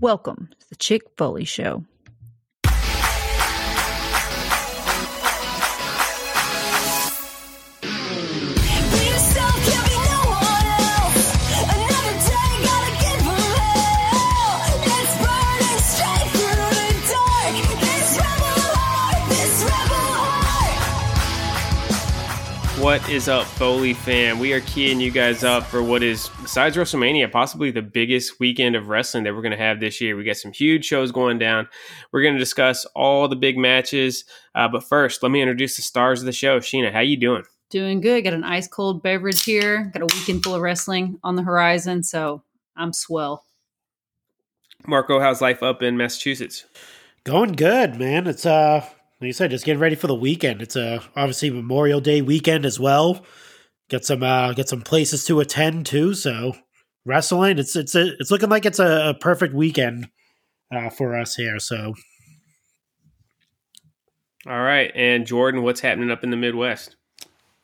Welcome to the Chick Foley Show. What is up, Foley fam? We are keying you guys up for what is, besides WrestleMania, possibly the biggest weekend of wrestling that we're going to have this year. We got some huge shows going down. We're going to discuss all the big matches. Uh, but first, let me introduce the stars of the show. Sheena, how you doing? Doing good. Got an ice cold beverage here. Got a weekend full of wrestling on the horizon, so I'm swell. Marco, how's life up in Massachusetts? Going good, man. It's uh like you said, just getting ready for the weekend. It's a obviously Memorial Day weekend as well. Get some uh, get some places to attend too. So wrestling, it's it's a, it's looking like it's a, a perfect weekend uh, for us here. So, all right, and Jordan, what's happening up in the Midwest?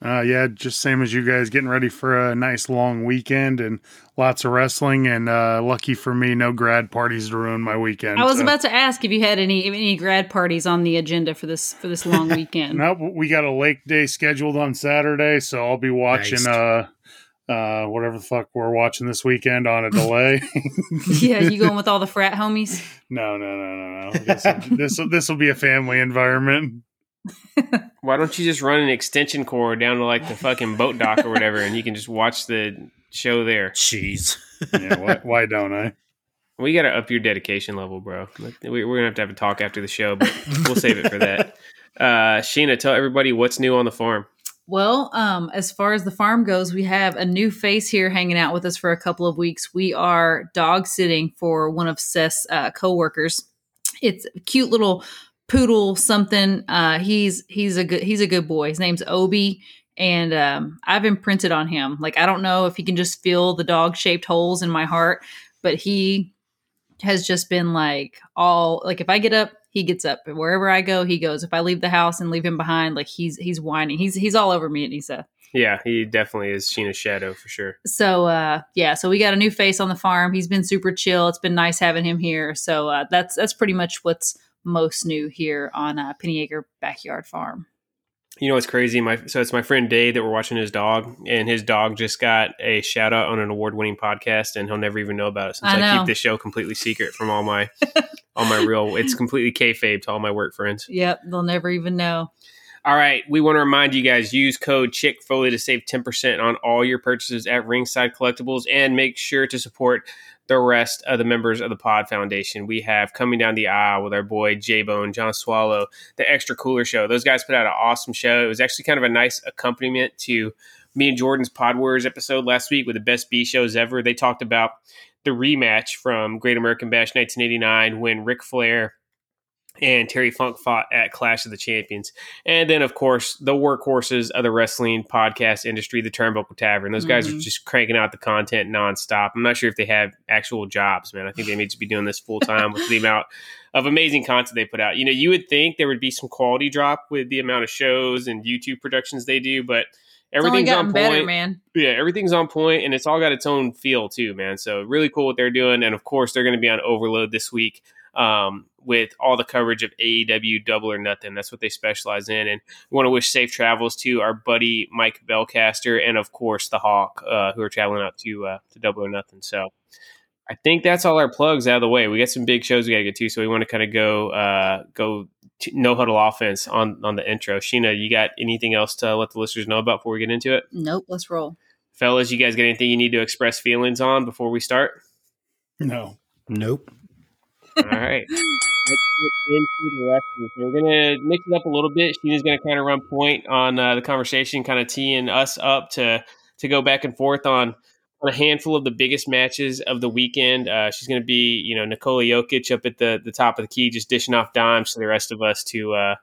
Uh, yeah, just same as you guys, getting ready for a nice long weekend and lots of wrestling. And uh, lucky for me, no grad parties to ruin my weekend. I was so. about to ask if you had any any grad parties on the agenda for this for this long weekend. no, we got a lake day scheduled on Saturday, so I'll be watching. Nice. Uh, uh, whatever the fuck we're watching this weekend on a delay. yeah, you going with all the frat homies? No, no, no, no, no. This this will be a family environment. Why don't you just run an extension cord down to like the fucking boat dock or whatever, and you can just watch the show there? Jeez. yeah, why, why don't I? We got to up your dedication level, bro. We're gonna have to have a talk after the show, but we'll save it for that. Uh, Sheena, tell everybody what's new on the farm. Well, um, as far as the farm goes, we have a new face here hanging out with us for a couple of weeks. We are dog sitting for one of Seth's uh, coworkers. It's a cute little poodle something. Uh, he's he's a good he's a good boy. His name's Obi, and um, I've imprinted on him. Like I don't know if he can just feel the dog shaped holes in my heart, but he has just been like all like if I get up, he gets up. Wherever I go, he goes. If I leave the house and leave him behind, like he's he's whining. He's he's all over me, and Anissa. Yeah, he definitely is Sheena's shadow for sure. So uh yeah, so we got a new face on the farm. He's been super chill. It's been nice having him here. So uh that's that's pretty much what's most new here on uh, Penny Acre Backyard Farm. You know what's crazy? My so it's my friend Dave that we're watching his dog, and his dog just got a shout out on an award winning podcast, and he'll never even know about it since I, I keep this show completely secret from all my all my real. It's completely kayfabe to all my work friends. Yep, they'll never even know. All right, we want to remind you guys use code Chick Foley to save ten percent on all your purchases at Ringside Collectibles, and make sure to support the rest of the members of the Pod Foundation. We have coming down the aisle with our boy J Bone, John Swallow, the Extra Cooler Show. Those guys put out an awesome show. It was actually kind of a nice accompaniment to me and Jordan's Pod Wars episode last week with the best B shows ever. They talked about the rematch from Great American Bash 1989 when Ric Flair and Terry Funk fought at Clash of the Champions. And then, of course, the workhorses of the wrestling podcast industry, the Turnbuckle Tavern. Those guys mm-hmm. are just cranking out the content nonstop. I'm not sure if they have actual jobs, man. I think they need to be doing this full time with the amount of amazing content they put out. You know, you would think there would be some quality drop with the amount of shows and YouTube productions they do, but everything's on point. Better, man. Yeah, everything's on point, and it's all got its own feel too, man. So really cool what they're doing, and of course they're going to be on Overload this week um, with all the coverage of AEW Double or Nothing. That's what they specialize in. And we want to wish safe travels to our buddy Mike Belcaster and, of course, the Hawk, uh, who are traveling out to uh, to Double or Nothing. So I think that's all our plugs out of the way. We got some big shows we got to get to, so we want to kind of go uh, go no huddle offense on on the intro. Sheena, you got anything else to let the listeners know about before we get into it? Nope. Let's roll, fellas. You guys got anything you need to express feelings on before we start? No. Nope. All right. We're gonna mix it up a little bit. Sheena's gonna kind of run point on uh, the conversation, kind of teeing us up to to go back and forth on on a handful of the biggest matches of the weekend. Uh, she's to be, you know, Nikola Jokic up at the the top of the key, just dishing off dimes to the rest of us to uh,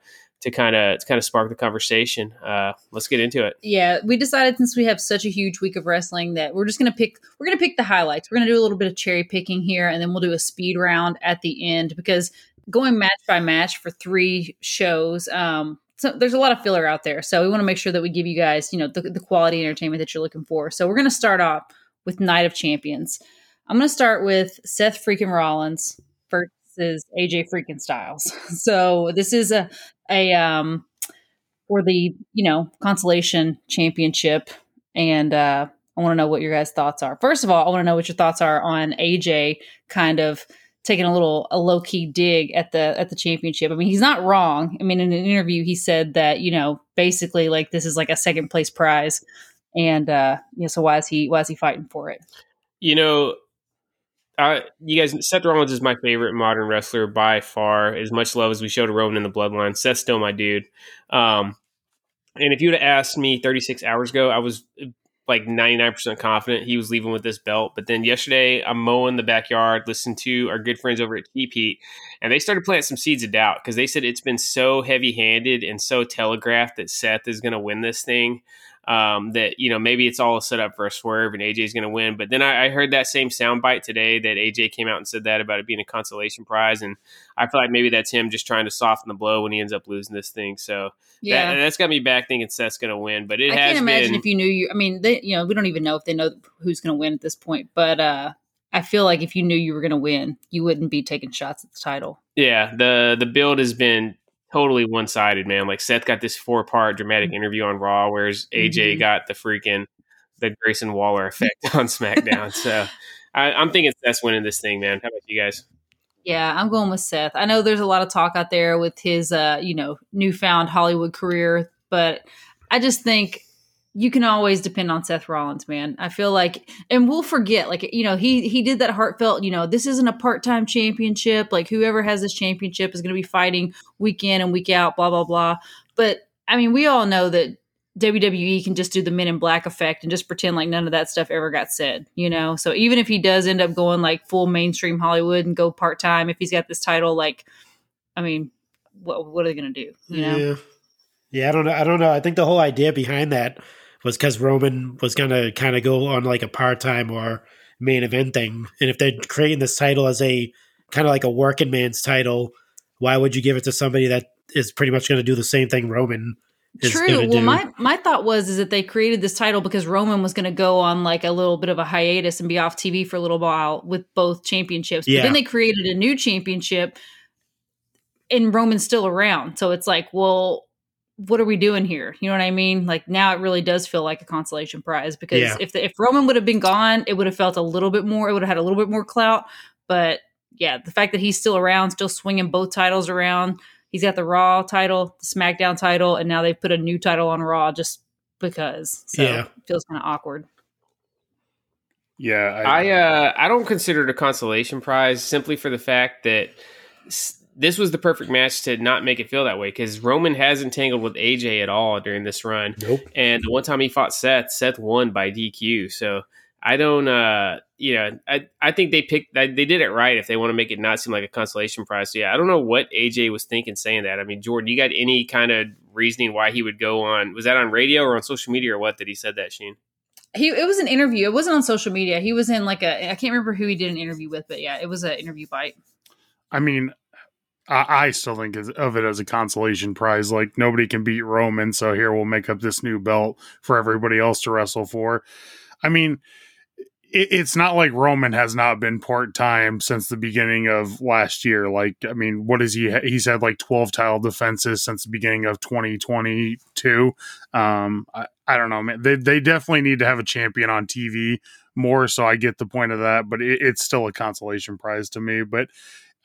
to kind of to kind of spark the conversation. Uh, let's get into it. Yeah, we decided since we have such a huge week of wrestling that we're just gonna pick we're gonna pick the highlights. We're gonna do a little bit of cherry picking here, and then we'll do a speed round at the end because going match by match for three shows. Um, so there's a lot of filler out there, so we want to make sure that we give you guys, you know, the, the quality entertainment that you're looking for. So we're going to start off with Night of Champions. I'm going to start with Seth freaking Rollins versus AJ freaking Styles. So this is a a um for the you know consolation championship, and uh, I want to know what your guys' thoughts are. First of all, I want to know what your thoughts are on AJ kind of taking a little a low key dig at the at the championship. I mean, he's not wrong. I mean, in an interview, he said that you know basically like this is like a second place prize, and uh, you know, so why is he why is he fighting for it? You know, uh, you guys, Seth Rollins is my favorite modern wrestler by far. As much love as we showed to Roman in the Bloodline, Seth's still my dude. Um, and if you would have asked me 36 hours ago, I was like 99% confident he was leaving with this belt. But then yesterday, I'm mowing the backyard, listening to our good friends over at Cheap Heat, and they started planting some seeds of doubt because they said it's been so heavy handed and so telegraphed that Seth is going to win this thing um, that you know maybe it's all set up for a swerve and AJ's going to win. But then I, I, heard that same soundbite today that AJ came out and said that about it being a consolation prize, and I feel like maybe that's him just trying to soften the blow when he ends up losing this thing. So yeah, that, has got me back thinking Seth's going to win. But it I can't imagine been, if you knew you. I mean, they, you know, we don't even know if they know who's going to win at this point, but. uh I feel like if you knew you were going to win, you wouldn't be taking shots at the title. Yeah, the the build has been totally one sided, man. Like Seth got this four part dramatic mm-hmm. interview on Raw, whereas AJ mm-hmm. got the freaking the Grayson Waller effect on SmackDown. so I, am thinking Seth's winning this thing, man. How about you guys? Yeah, I'm going with Seth. I know there's a lot of talk out there with his, uh, you know, newfound Hollywood career, but I just think you can always depend on Seth Rollins, man. I feel like, and we'll forget, like you know, he he did that heartfelt. You know, this isn't a part time championship. Like whoever has this championship is going to be fighting week in and week out, blah blah blah. But I mean, we all know that WWE can just do the Men in Black effect and just pretend like none of that stuff ever got said. You know, so even if he does end up going like full mainstream Hollywood and go part time, if he's got this title, like, I mean, what what are they going to do? You know. Yeah. Yeah, I don't know. I don't know. I think the whole idea behind that was because Roman was going to kind of go on like a part time or main event thing. And if they're creating this title as a kind of like a working man's title, why would you give it to somebody that is pretty much going to do the same thing Roman True. Well, do. my my thought was is that they created this title because Roman was going to go on like a little bit of a hiatus and be off TV for a little while with both championships. Yeah. But then they created a new championship, and Roman's still around. So it's like, well, what are we doing here? You know what I mean? Like now it really does feel like a consolation prize because yeah. if the, if Roman would have been gone, it would have felt a little bit more. It would have had a little bit more clout. But yeah, the fact that he's still around, still swinging both titles around. He's got the Raw title, the SmackDown title, and now they put a new title on Raw just because. So yeah, feels kind of awkward. Yeah, I I, uh, I don't consider it a consolation prize simply for the fact that this was the perfect match to not make it feel that way because Roman hasn't tangled with AJ at all during this run. Nope. And the one time he fought Seth, Seth won by DQ. So I don't, uh, you know, I, I think they picked, they did it right if they want to make it not seem like a consolation prize. So yeah, I don't know what AJ was thinking saying that. I mean, Jordan, you got any kind of reasoning why he would go on? Was that on radio or on social media or what that he said that, Sheen? He, it was an interview. It wasn't on social media. He was in like a, I can't remember who he did an interview with, but yeah, it was an interview bite. I mean, I, still think of it as a consolation prize. Like nobody can beat Roman, so here we'll make up this new belt for everybody else to wrestle for. I mean, it, it's not like Roman has not been part time since the beginning of last year. Like, I mean, what is he? He's had like twelve title defenses since the beginning of 2022. Um, I, I don't know, man. They they definitely need to have a champion on TV more. So I get the point of that, but it, it's still a consolation prize to me. But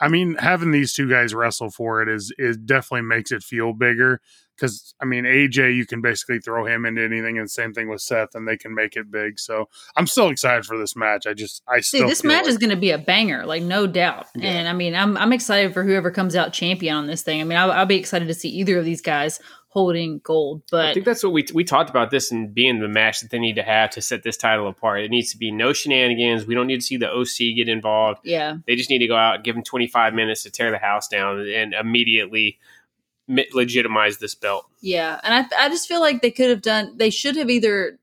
I mean, having these two guys wrestle for it is is definitely makes it feel bigger. Because I mean, AJ, you can basically throw him into anything, and same thing with Seth, and they can make it big. So I'm still excited for this match. I just, I still see this match like- is going to be a banger, like no doubt. Yeah. And I mean, I'm I'm excited for whoever comes out champion on this thing. I mean, I'll, I'll be excited to see either of these guys holding gold. But I think that's what we we talked about this and being the match that they need to have to set this title apart. It needs to be no shenanigans. We don't need to see the OC get involved. Yeah, they just need to go out, give them 25 minutes to tear the house down, and immediately legitimize this belt. Yeah, and I I just feel like they could have done. They should have either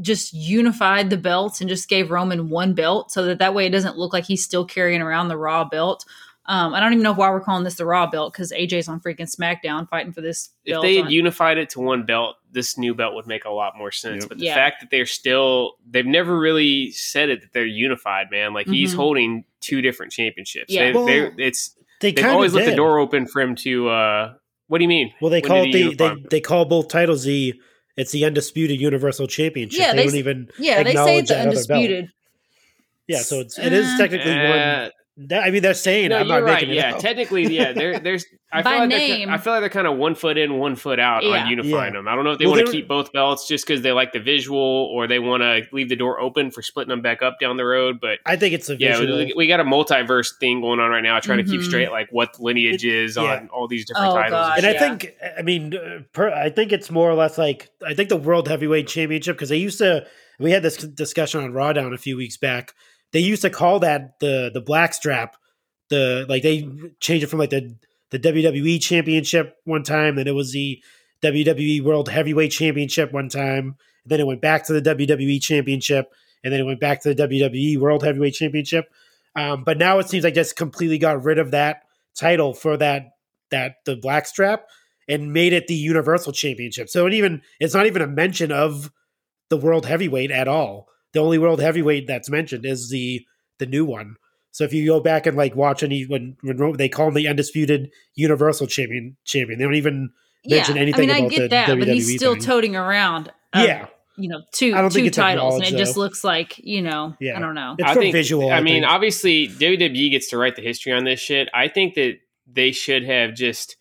just unified the belts and just gave Roman one belt so that that way it doesn't look like he's still carrying around the Raw belt Um, I don't even know why we're calling this the Raw belt because AJ's on freaking SmackDown fighting for this. If they had on- unified it to one belt, this new belt would make a lot more sense. Yep. But the Yeah. fact that they're still, they've never really said it that they're unified, man. Like he's Mhm. holding two different championships. Yeah. They, Well, they're, it's They they've always of left the door open for him to. uh What do you mean? Well, they When call it the they, they call both titles the it's the undisputed Universal Championship. Yeah, they, they don't even yeah, they say it's the belt. undisputed. Yeah, so it's it is Uh, technically one. That, I mean, they're saying no, I'm you're not right. making it Yeah, technically, yeah. There, there's. I By feel like they're, name. I feel like they're kind of one foot in, one foot out Yeah. on unifying Yeah. them. I don't know if they Well, want to keep both belts just because they like the visual, or they want to leave the door open for splitting them back up down the road. But I think it's a yeah, visual. we, we got a multiverse thing going on right now, trying to keep Mhm. straight like what the lineage is Yeah. on all these different Oh, titles. gosh. and I think, I mean, uh, per, I think it's more or less like I think the World Heavyweight Championship because they used to. We had this discussion on Raw down a few weeks back. They used to call that the the black strap. The like they changed it from like the the WWE Championship one time, then it was the WWE World Heavyweight Championship one time. Then it went back to the WWE Championship, and then it went back to the WWE World Heavyweight Championship. Um, but now it seems like just completely got rid of that title for that that the black strap and made it the Universal Championship. So it even it's not even a mention of the World Heavyweight at all. The only World Heavyweight that's mentioned is the the new one. So if you go back and like watch any when, when they call him the undisputed Universal Champion, champion, they don't even mention I anything mean, I get the that, but he's still thing. toting around. um, yeah, you know, two I don't think two titles, and it acknowledged, just looks like you know, Yeah. I don't know. it's I for think- visual. I, I, mean, think. obviously WWE gets to write the history on this shit. I think that they should have just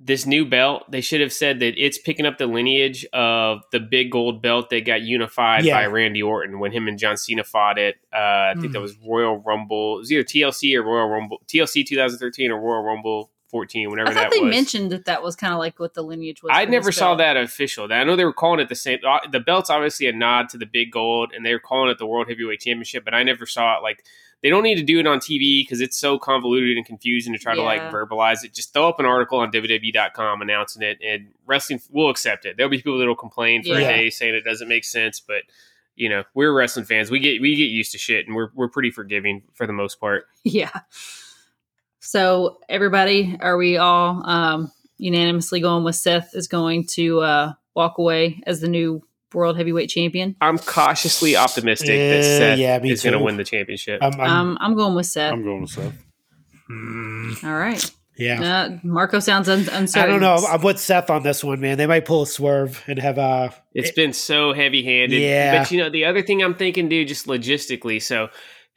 this new belt. They should have said that it's picking up the lineage of the big gold belt that got unified Yeah. by Randy Orton when him and John Cena fought it. Uh, I think Hmm. that was Royal Rumble. It was either TLC or Royal Rumble, TLC 2013 or Royal Rumble 14, whenever I thought that they was. mentioned that that was kind of like what the lineage was. I never saw that official. I know they were calling it the same. uh, The belt's obviously a nod to the big gold, and they were calling it the World Heavyweight Championship. But I never saw it. Like they don't need to do it on TV because it's so convoluted and confusing to try to like verbalize it. Just throw up an article on WWE.com announcing it, and wrestling will accept it. There'll be people that will complain for Yeah. a day saying it doesn't make sense, but you know we're wrestling fans. We get we get used to shit, and we're we're pretty forgiving for the most part. Yeah. So everybody, are we all um, unanimously going with Seth is going to uh, walk away as the new world heavyweight champion? I'm cautiously optimistic that Eh, Seth yeah, me is going to win the championship. I'm, I'm, Um, I'm going with Seth. I'm going with Seth. mm, all right. yeah. Uh, Marco sounds un- I don't know. I'm with Seth on this one, man. They might pull a swerve and have uh It's been so heavy handed. Yeah. But you know, the other thing I'm thinking, dude, just logistically, so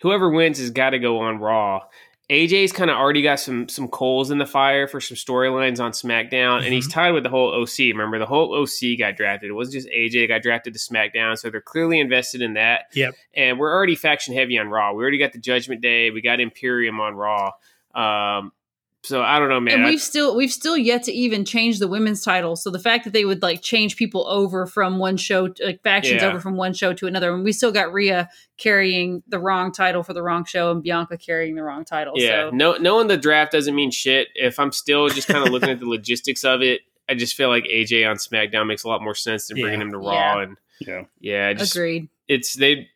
whoever wins has got to go on Raw. AJ's kind of already got some some coals in the fire for some storylines on SmackDown, and Mm-hmm. he's tied with the whole OC. Remember, the whole OC got drafted. It wasn't just AJ got drafted to SmackDown, so they're clearly invested in that. Yep. And we're already faction heavy on Raw. We already got the Judgment Day. We got Imperium on Raw. Um, so I don't know, man. and we've still we've still yet to even change the women's title. So the fact that they would like change people over from one show, to, like factions Yeah. over from one show to another, and we still got Rhea carrying the wrong title for the wrong show, and Bianca carrying the wrong title. Yeah, So no, knowing the draft doesn't mean shit. If I'm still just kind of looking at the logistics of it, I just feel like AJ on SmackDown makes a lot more sense than bringing him to Raw. Yeah. And Yeah. yeah, just agreed. it's they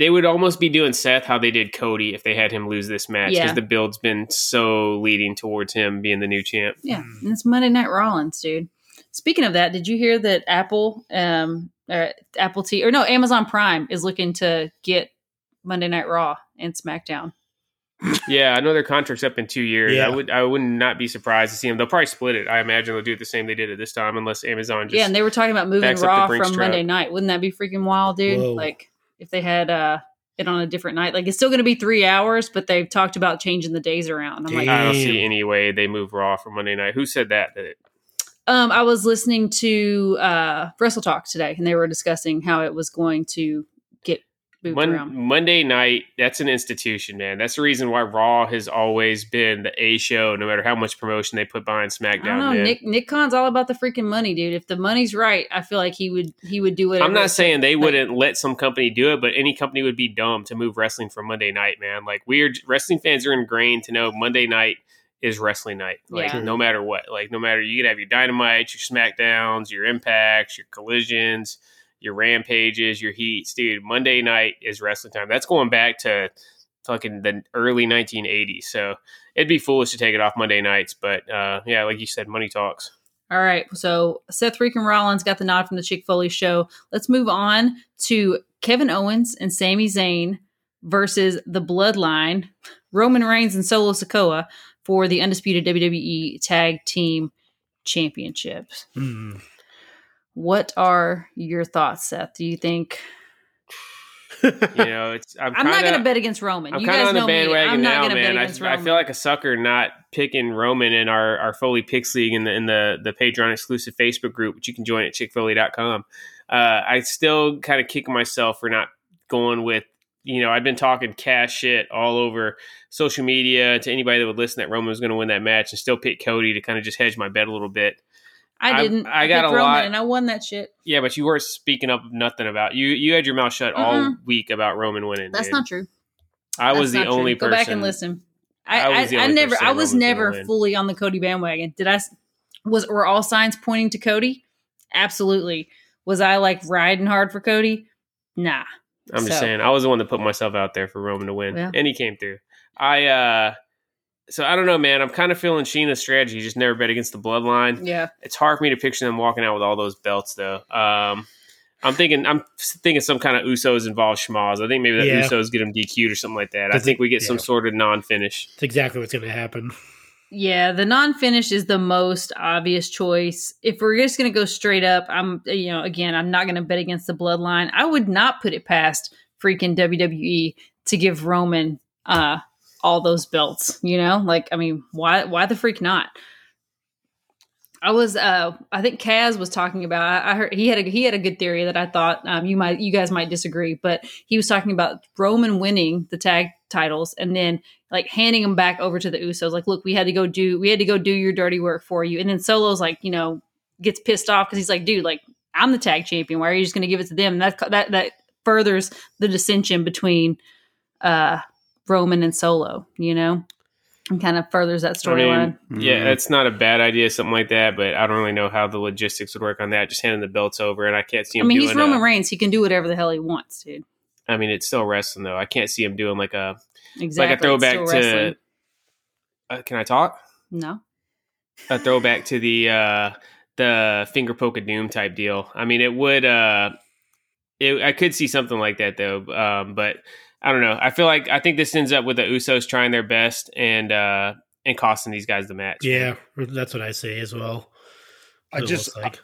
they would almost be doing Seth how they did Cody if they had him lose this match because Yeah. the build's been so leading towards him being the new champ. Yeah, and it's Monday Night Rollins, dude. Speaking of that, did you hear that Apple, um, uh, Apple T or no, Amazon Prime is looking to get Monday Night Raw and SmackDown? Yeah, I know their contract's up in two years. Yeah. I would I would not be surprised to see them. They'll probably split it. I imagine they'll do it the same they did it this time, unless Amazon just yeah, and they were talking about moving backs up the Raw from truck. Monday night. Wouldn't that be freaking wild, dude? Whoa. Like if they had uh it on a different night. Like it's still going to be three hours, but they've talked about changing the days around. I'm like, I don't see any way they move Raw from Monday night. Who said that? That it- um, I was listening to uh Wrestle Talk today, and they were discussing how it was going to get moved Mon- Monday night, that's an institution, man. That's the reason why Raw has always been the A show, no matter how much promotion they put behind SmackDown. know. Nick Nick Khan's all about the freaking money, dude. If the money's right, I feel like he would he would do it. I'm not saying they Like, wouldn't let some company do it, but any company would be dumb to move wrestling from Monday night, man. Like we're wrestling fans are ingrained to know Monday night is wrestling night. Like Yeah. no matter what. Like no matter you could have your dynamites, your smackdowns, your impacts, your collisions, your rampages, your heats, dude. Monday night is wrestling time. That's going back to fucking the early 1980s. So it'd be foolish to take it off Monday nights. But uh, yeah, like you said, money talks. All right. So Seth freaking Rollins got the nod from the Chick Foley show. Let's move on to Kevin Owens and Sami Zayn versus the Bloodline, Roman Reigns and Solo Sikoa for the undisputed WWE Tag Team Championships. Mm. What are your thoughts, Seth? Do you think You know, it's I'm, I'm not going to bet against Roman? I'm you kind guys of on the know me. bandwagon I'm not now, going to bet man. I, I feel like a sucker not picking Roman in our, our Foley Picks League in the in the the Patreon exclusive Facebook group, which you can join at chickfoley.com. Uh, I still kind of kick myself for not going with. You know, I've been talking cash shit all over social media to anybody that would listen that Roman was going to win that match, and still pick Cody to kind of just hedge my bet a little bit. I I- didn't. I got a Roman lot- and I won that shit. Yeah, but you weren't speaking up nothing about you. You had your mouth shut all Mm-mm. week about Roman winning. That's dude. not true. I was the only true. person. Go back and listen. I, I I, was the I, only never. person I was Roman never fully on the Cody bandwagon. Did I? s- Was were all signs pointing to Cody? Absolutely. Was I like riding hard for Cody? Nah. I'm just saying, I was the one that put myself out there for Roman to win, Yeah. and he came through. I uh so I don't know, man. I'm kind of feeling Sheena's strategy. Just never bet against the bloodline. Yeah. It's hard for me to picture them walking out with all those belts, though. Um, I'm thinking, I'm thinking some kind of Usos involved schmoz. I think maybe that Yeah. Usos get them DQ'd or something like that. I think we get some sort of non-finish. It's exactly what's going to happen. Yeah, the non-finish is the most obvious choice. If we're just going to go straight up, I'm you know, again, I'm not going to bet against the bloodline. I would not put it past freaking WWE to give Roman uh all those belts, you know? Like I mean, why why the freak not? I was uh I think Kaz was talking about I heard he had a he had a good theory that I thought um you might you guys might disagree, but he was talking about Roman winning the tag titles and then like handing them back over to the Usos. Like, look, we had to go do we had to go do your dirty work for you. And then Solo's like, you know, gets pissed off because he's like, dude, like I'm the tag champion. Why are you just going to give it to them? And that that that furthers the dissension between uh Roman and Solo. You know, and kind of furthers that I mean, storyline. Yeah, Mhm. it's not a bad idea, something like that. But I don't really know how the logistics would work on that. Just handing the belts over, and I can't see him. I mean, doing he's Roman a- Reigns. He can do whatever the hell he wants, dude. I mean, it's still wrestling though. I can't see him doing like a Exactly. like a throwback to. Uh, can I talk? no. a throwback to the uh the finger poke of doom type deal. I mean, it would. uh it, I could see something like that though, um, but I don't know. I feel like I think this ends up with the Usos trying their best and uh and costing these guys the match. Yeah, that's what I say as well. I just like.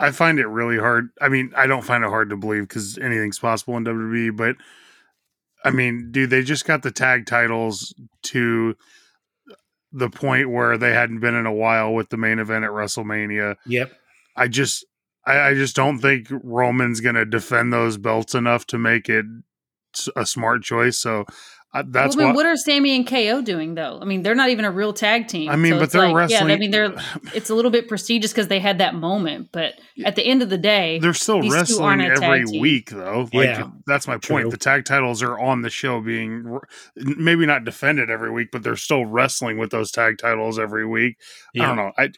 I find it really hard. I mean, I don't find it hard to believe because anything's possible in WWE, but I mean, dude, they just got the tag titles to the point where they hadn't been in a while with the main event at WrestleMania. Yep. I just, I, I just don't think Roman's going to defend those belts enough to make it s- a smart choice. So uh, that's well, I mean, what. what are Sami and KO doing though? I mean, they're not even a real tag team. I mean, so but it's they're like, Yeah, I mean, they're it's a little bit prestigious because they had that moment. But at the end of the day, They're still These two wrestling aren't a every tag team. week, though. Like, Yeah. that's my point. The tag titles are on the show, being maybe not defended every week, but they're still wrestling with those tag titles every week. I don't know. I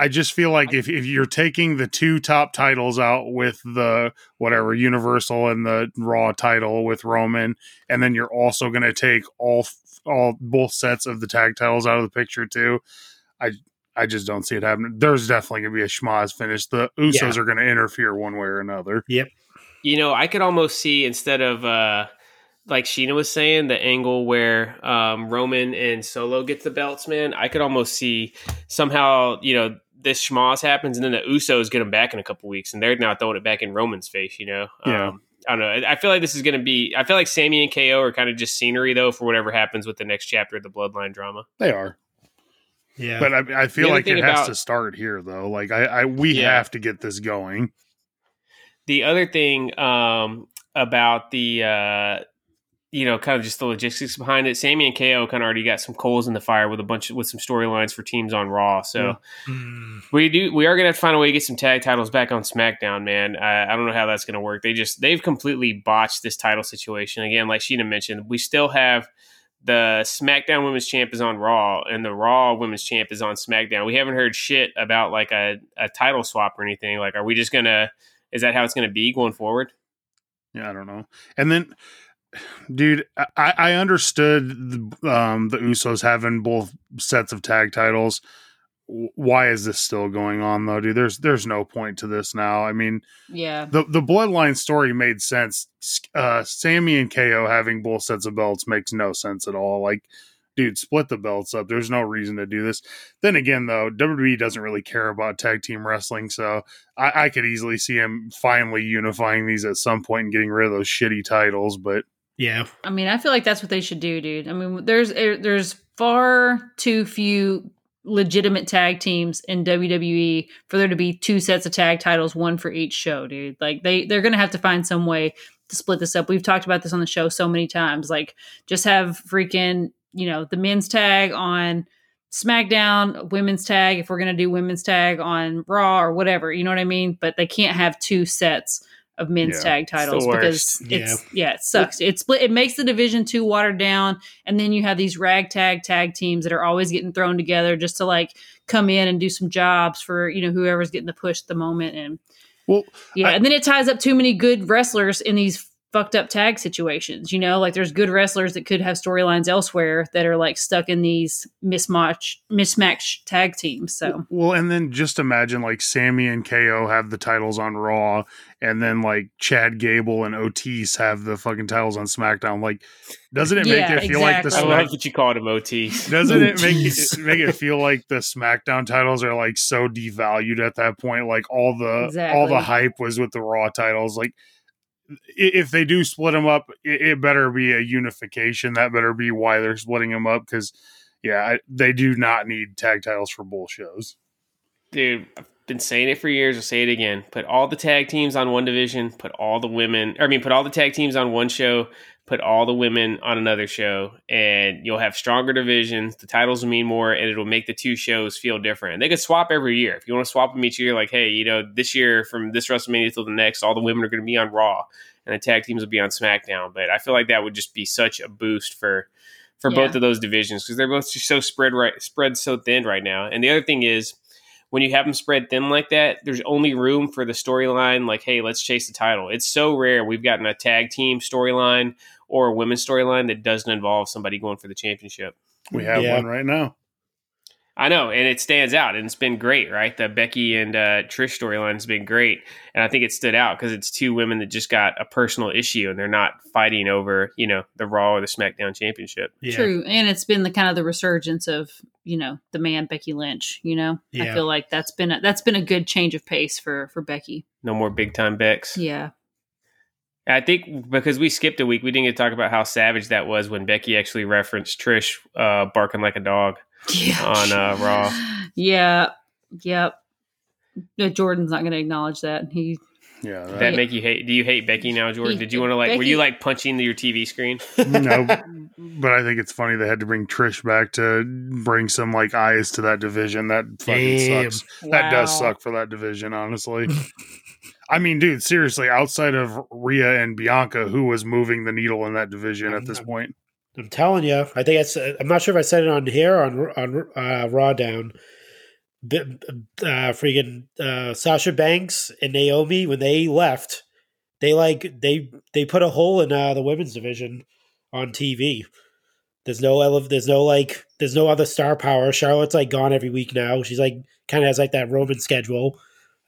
I just feel like if, if you're taking the two top titles out with the whatever Universal and the Raw title with Roman, and then you're also going to take all all both sets of the tag titles out of the picture too. I I just don't see it happening. There's definitely going to be a schmoz finish. The Usos are going to interfere one way or another. Yep. You know, I could almost see instead of uh like Sheena was saying, the angle where um Roman and Solo get the belts, man. I could almost see somehow, you know, this schmoz happens and then the Usos get them back in a couple weeks and they're now throwing it back in Roman's face, you know? Yeah. Um, I don't know. I I feel like this is going to be. I feel like Sami and KO are kind of just scenery, though, for whatever happens with the next chapter of the Bloodline drama. They are, Yeah. but I, I feel like it thing has to start here, though. Like I, I we Yeah. have to get this going. The other thing um, about the, uh, you know, kind of just the logistics behind it, Sami and KO kind of already got some coals in the fire with a bunch of, with some storylines for teams on Raw. So Mm, we do we are gonna have to find a way to get some tag titles back on SmackDown, man. I, I don't know how that's gonna work. They just they've completely botched this title situation again. Like Sheena mentioned, we still have the SmackDown Women's Champ is on Raw, and the Raw Women's Champ is on SmackDown. We haven't heard shit about like a, a title swap or anything. Like, are we just gonna? Is that how it's gonna be going forward? Yeah, I don't know. And then dude, I, I understood the, um, the Usos having both sets of tag titles. Why is this still going on though, dude? There's there's no point to this now. I mean, yeah, the the bloodline story made sense. Uh, Sami and KO having both sets of belts makes no sense at all. Like, dude, split the belts up. There's no reason to do this. Then again, though, WWE doesn't really care about tag team wrestling, so I, I could easily see him finally unifying these at some point and getting rid of those shitty titles. But Yeah. I mean, I feel like that's what they should do, dude. I mean, there's er, there's far too few legitimate tag teams in WWE for there to be two sets of tag titles, one for each show, dude. Like they they're gonna have to find some way to split this up. We've talked about this on the show so many times. Like just have freaking you know the men's tag on SmackDown, women's tag if we're gonna do women's tag on Raw or whatever. You know what I mean? But they can't have two sets of men's Yeah, tag titles the because it's yeah. it sucks. It split it makes the division too watered down and then you have these ragtag tag teams that are always getting thrown together just to like come in and do some jobs for, you know, whoever's getting the push at the moment and well, yeah, I- and then it ties up too many good wrestlers in these fucked up tag situations. You know, like there's good wrestlers that could have storylines elsewhere that are like stuck in these mismatch mismatched tag teams. So Well, and then just imagine like Sami and KO have the titles on Raw, and then like Chad Gable and Otis have the fucking titles on SmackDown. Like, doesn't it make Yeah, it feel like the I exactly. love that you called him OTs. doesn't it make it make it feel like the SmackDown titles are like so devalued at that point? Like all the all the hype was with the Raw titles. Like i- if they do split them up, it, it better be a unification. That better be why they're splitting them up because. Yeah, I, they do not need tag titles for both shows. Dude, I've been saying it for years. I'll say it again. Put all the tag teams on one division. Put all the women. I mean, put all the tag teams on one show. Put all the women on another show, and you'll have stronger divisions. The titles will mean more, and it'll make the two shows feel different. They could swap every year if you want to swap them each year. Like, hey, you know, this year from this WrestleMania till the next, all the women are going to be on Raw, and the tag teams will be on SmackDown. But I feel like that would just be such a boost for for Yeah. both of those divisions because they're both just so spread right spread so thin right now. And the other thing is when you have them spread thin like that, there's only room for the storyline like, hey, let's chase the title. It's so rare we've gotten a tag team storyline or a women's storyline that doesn't involve somebody going for the championship. We have Yeah. one right now. I know, and it stands out, and it's been great, right? The Becky and uh, Trish storyline has been great, and I think it stood out because it's two women that just got a personal issue, and they're not fighting over, you know, the Raw or the SmackDown championship. Yeah. true. And it's been the kind of the resurgence of, you know, the man Becky Lynch, you know? I feel like that's been a, that's been a good change of pace for for Becky. No more big time Becks. Yeah. I think because we skipped a week, we didn't get to talk about how savage that was when Becky actually referenced Trish uh, barking like a dog. Yeah. On, uh, Raw. Yeah. Yep. Yeah, Jordan's not going to acknowledge that. He Yeah, Did that that, make you hate? Do you hate Becky now, Jordan? He- Did you want to like? were you like punching your TV screen? no, but I think it's funny they had to bring Trish back to bring some like eyes to that division. That fucking Damn. sucks. That does suck for that division, honestly. I mean, dude, seriously, outside of Rhea and Bianca, who was moving the needle in that division at this point? I'm telling you. I think I said, I'm not sure if I said it on here on on uh, Raw Down. Uh, freaking uh, Sasha Banks and Naomi when they left, they like they they put a hole in uh, the women's division on TV. There's no there's no like there's no other star power. Charlotte's like gone every week now. She's like kind of has like that Roman schedule.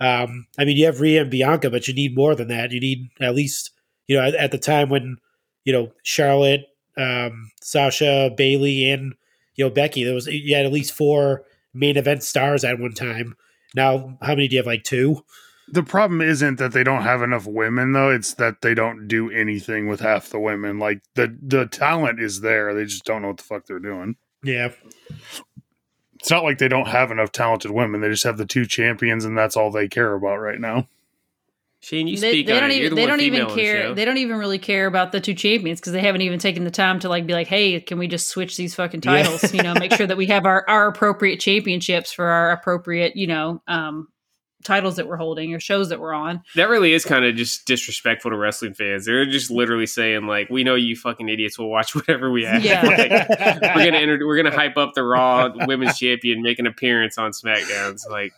Um, I mean, you have Rhea and Bianca, but you need more than that. You need at least you know at, at the time when you know Charlotte, um, Sasha, Bayley, and you know Becky. There was you had at least four main event stars at one time. Now, how many do you have? Like two. The problem isn't that they don't have enough women, though. It's that they don't do anything with half the women. Like the the talent is there, they just don't know what the fuck they're doing. Yeah, It's not like they don't have enough talented women. They just have the two champions, and that's all they care about right now. Shane, you they, speak they on don't it. Even the they don't even on the care. They don't even really care about the two champions because they haven't even taken the time to like be like, hey, can we just switch these fucking Yeah. titles? You know, make sure that we have our our appropriate championships for our appropriate, you know, um, titles that we're holding or shows that we're on. That really is kind of just disrespectful to wrestling fans. They're just literally saying like, "We know you fucking idiots will watch whatever we have. Yeah. Like, we're gonna enter, we're gonna hype up the Raw Women's Champion, make an appearance on SmackDowns. Like,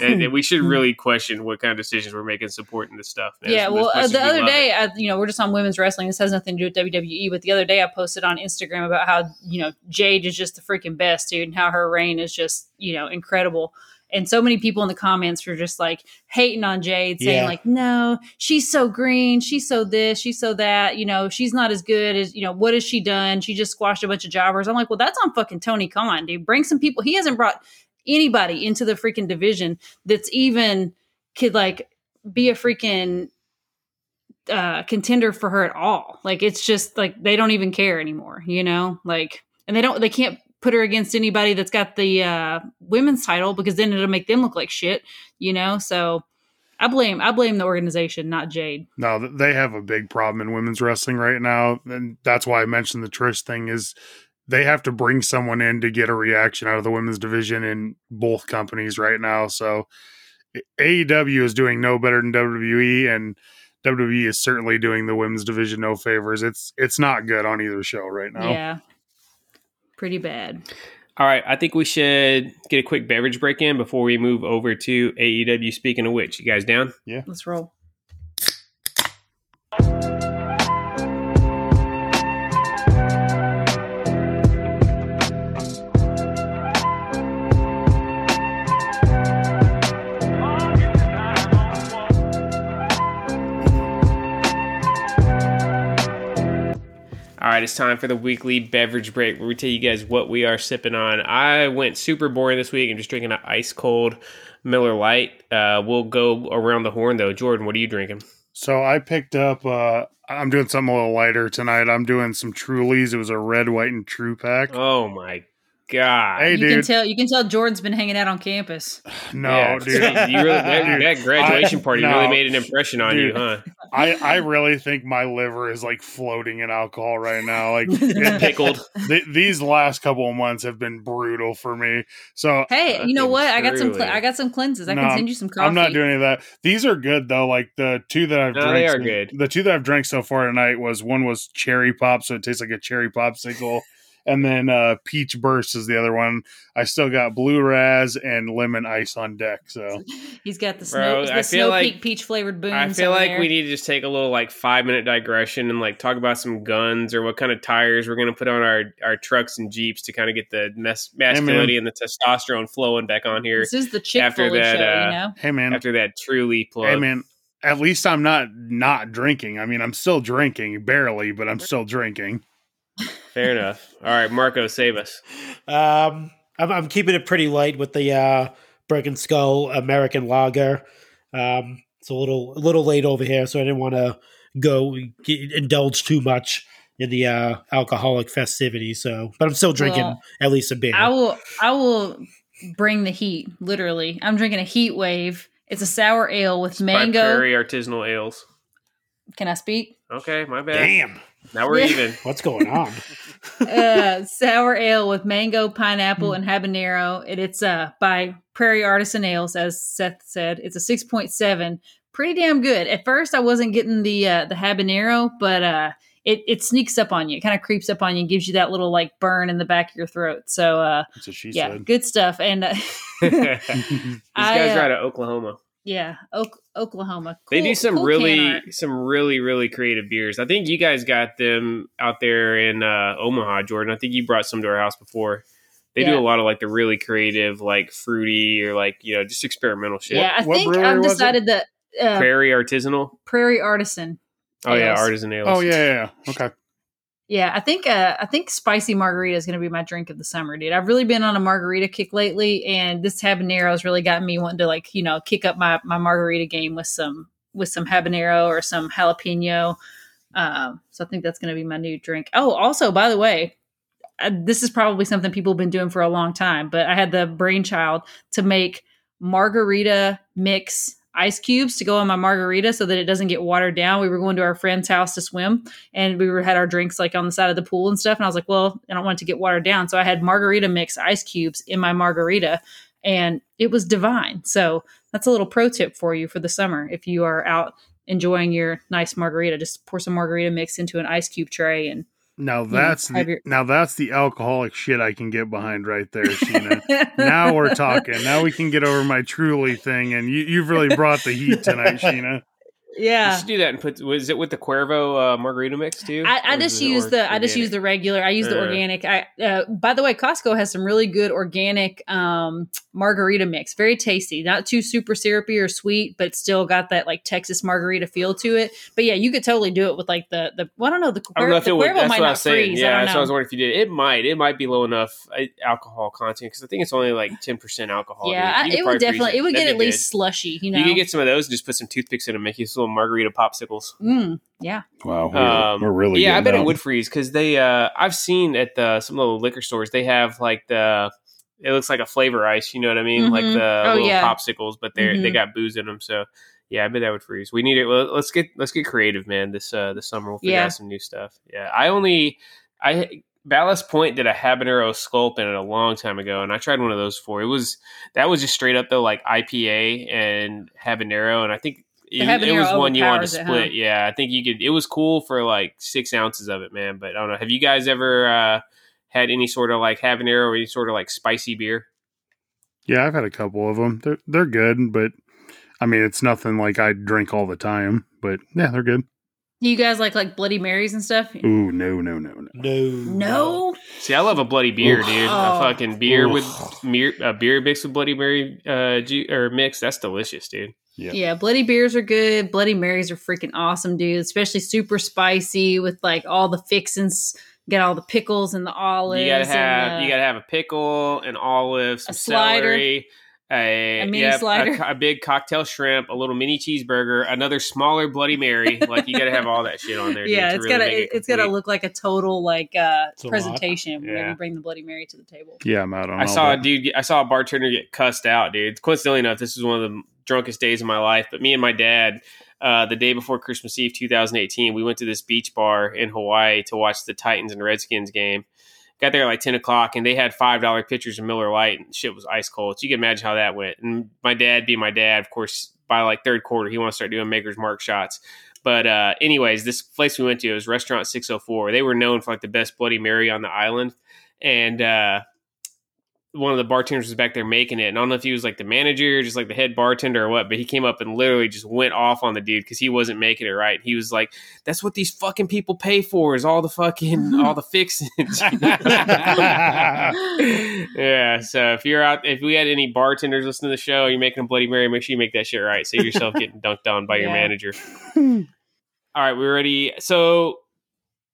and, and we should really question what kind of decisions we're making supporting this stuff. man. yeah, As- well, as uh, the we other day. I, you know, we're just on women's wrestling. This has nothing to do with WWE, but the other day I posted on Instagram about how you know Jade is just the freaking best, dude, and how her reign is just you know incredible. And so many people in the comments were just like hating on Jade, saying Yeah. like, "No, she's so green, she's so this, she's so that. You know, she's not as good as you know. What has she done? She just squashed a bunch of jobbers." I'm like, "Well, that's on fucking Tony Khan, dude. Bring some people. He hasn't brought anybody into the freaking division that's even could like be a freaking uh contender for her at all. Like it's just like they don't even care anymore, you know? Like and they don't they can't put her against anybody that's got the uh women's title because then it'll make them look like shit, you know? So I blame I blame the organization, not Jade. No, they have a big problem in women's wrestling right now, and that's why I mentioned the Trish thing. Is they have to bring someone in to get a reaction out of the women's division in both companies right now. So AEW is doing no better than WWE, and WWE is certainly doing the women's division no favors. It's it's not good on either show right now. Yeah. Pretty bad. All right, I think we should get a quick beverage break in before we move over to AEW. Speaking of which, you guys down? Yeah, let's roll. It's time for the weekly beverage break where we tell you guys what we are sipping on. I went super boring this week and just drinking an ice cold Miller Lite. Uh, we'll go around the horn though. Jordan, what are you drinking? So I picked up. uh I'm doing something a little lighter tonight. I'm doing some Trulies. It was a red, white, and true pack. Oh my god! Hey, you can tell you can tell Jordan's been hanging out on campus. No, Yeah, dude. you really, that, Dude, that graduation I- party no. really made an impression on you, huh? I, I really think my liver is like floating in alcohol right now. Like it- Pickled. th- these last couple of months have been brutal for me. So Hey, you know Fucking what? I got some cl- I got some cleanses. I No, can send you some coffee. I'm not doing any of that. These are good though. Like the two that I've No, drank. they are so- good. The two that I've drank so far tonight was one was cherry pop, so it tastes like a cherry popsicle. And then uh, peach burst is the other one. I still got blue raz and lemon ice on deck. So He's got the snow, Bro, the I feel snow like- peak peach flavored boons. I feel like there. we need to just take a little like five minute digression and like talk about some guns or what kind of tires we're gonna put on our our trucks and jeeps to kind of get the mas- masculinity and the testosterone flowing back on here This is the chick after that, show, uh, you know. hey man, after that truly plug. hey man. At least I'm not not drinking. I mean, I'm still drinking barely, but I'm still drinking. Fair enough. All right, Marco, save us. Um, I'm, I'm keeping it pretty light with the uh, Broken Skull American Lager. Um, it's a little a little late over here, so I didn't want to go get, indulge too much in the uh, alcoholic festivities. So, but I'm still drinking Well, at least a beer. I will I will bring the heat. Literally, I'm drinking a heat wave. It's a sour ale with By mango. Prairie Artisanal Ales. Can I speak? Okay, my bad. Damn, Now we're even. what's going on? uh, sour ale with mango, pineapple, and habanero. And it's uh by Prairie Artisan Ales, as Seth said. It's a six point seven. Pretty damn good. At first, I wasn't getting the uh, the habanero, but uh, it it sneaks up on you. It kind of creeps up on you and gives you that little like burn in the back of your throat. So uh, That's what she yeah, said. good stuff. And uh, These I, guys uh, are out of Oklahoma. Yeah, Oak, Oklahoma. They do some cool really, some really, really creative beers. I think you guys got them out there in uh, Omaha, Jordan. I think you brought some to our house before. They do a lot of like the really creative, like fruity or like you know just experimental shit. Yeah, I What think brewery I've decided that uh, Prairie Artisanal. Prairie Artisan. Oh yeah, Ales. artisan ales. Oh yeah, yeah, yeah. Okay. Yeah, I think uh, I think spicy margarita is going to be my drink of the summer, dude. I've really been on a margarita kick lately, and this habanero has really gotten me wanting to like you know kick up my my margarita game with some with some habanero or some jalapeno. Um, so I think that's going to be my new drink. Oh, also by the way, uh, this is probably something people have been doing for a long time, but I had the brainchild to make margarita mix ice cubes to go on my margarita so that it doesn't get watered down. We were going to our friend's house to swim and we were had our drinks like on the side of the pool and stuff. And I was like, well, I don't want it to get watered down. So I had margarita mix ice cubes in my margarita and it was divine. So that's a little pro tip for you for the summer. If you are out enjoying your nice margarita, just pour some margarita mix into an ice cube tray and Now that's the, your- now that's the alcoholic shit I can get behind right there, Sheena. now we're talking. Now we can get over my truly thing, and you, you've really brought the heat tonight, Sheena. You yeah. should do that and put. Was it with the Cuervo uh, margarita mix too? I, I just use the I just use the regular. I use the Uh. organic. I uh, by the way, Costco has some really good organic um, margarita mix. Very tasty. Not too super syrupy or sweet, but still got that like Texas margarita feel to it. But yeah, you could totally do it with like the the. Well, I don't know. The, I don't know if the it would. Cuervo That's might what I not was saying. freeze. Yeah, I don't that's what I was wondering if you did. It might. It might be low enough uh, alcohol content because I think it's only like ten percent alcohol. Yeah. I- it would definitely. It would get That'd at be least slushy. You know. You could get some of those and just put some toothpicks in them, make you little margarita popsicles. Mm, yeah. Wow, Um, we're really yeah. I getting bet out. it would freeze because they. Uh, I've seen at the, some little liquor stores they have like the. It looks like a flavor ice. You know what I mean? Like Mhm. the Oh, little yeah. popsicles, but they are they got booze in them. So yeah, I bet that would freeze. We need it. Well, let's get let's get creative, man. This uh this summer we'll figure Yeah. out some new stuff. Yeah, I only I Ballast Point did a habanero sculpin a long time ago, and I tried one of those for. It was that was just straight up though, like IPA and habanero, and I think it, it was one you wanted to overpowers it, split. huh? Yeah, I think you could. It was cool for like six ounces of it, man. But I don't know. Have you guys ever uh, had any sort of like habanero or any sort of like spicy beer? Yeah, I've had a couple of them. They're they're good, but I mean, it's nothing like I drink all the time. But yeah, they're good. You guys like like Bloody Marys and stuff? Ooh, no, no, no, no. No. No. See, I love a Bloody beer, Oof. dude. Oh. A fucking beer Oof. with beer, a beer mixed with Bloody Mary uh, ju- or mix. That's delicious, dude. Yeah. Yeah, Bloody Beers are good. Bloody Marys are freaking awesome, dude. Especially super spicy with like all the fixins. Get all the pickles and the olives. You gotta have the- you uh, gotta have a pickle, an olive, some A slider. celery, a, A mini yep, slider. a, a big cocktail shrimp, a little mini cheeseburger, another smaller Bloody Mary. like you gotta have all that shit on there. dude, yeah, to it's really gotta it it, it's gotta look like a total like uh It's a lot. presentation when Yeah. you bring the Bloody Mary to the table. Yeah, I'm out on I all saw a dude. I saw a bartender get cussed out, dude. Coincidentally enough, this was one of the drunkest days of my life. But me and my dad, uh, the day before Christmas Eve, 2018, we went to this beach bar in Hawaii to watch the Titans and Redskins game. Got there like 10 o'clock, and they had five dollar pitchers of Miller Lite, and shit was ice cold. So you can imagine how that went. And my dad, being my dad, of course, by like third quarter, he wants to start doing Maker's Mark shots. But uh, anyways, this place we went to was Restaurant 604. They were known for like the best Bloody Mary on the island, and uh, one of the bartenders was back there making it. And I don't know if he was like the manager, just like the head bartender or what, but he came up and literally just went off on the dude because he wasn't making it right. He was like, "That's what these fucking people pay for is all the fucking all the fixings." yeah. So if you're out, if we had any bartenders listening to the show, you're making a Bloody Mary, make sure you make that shit right. Save yourself getting dunked on by your manager. All right, we're ready. So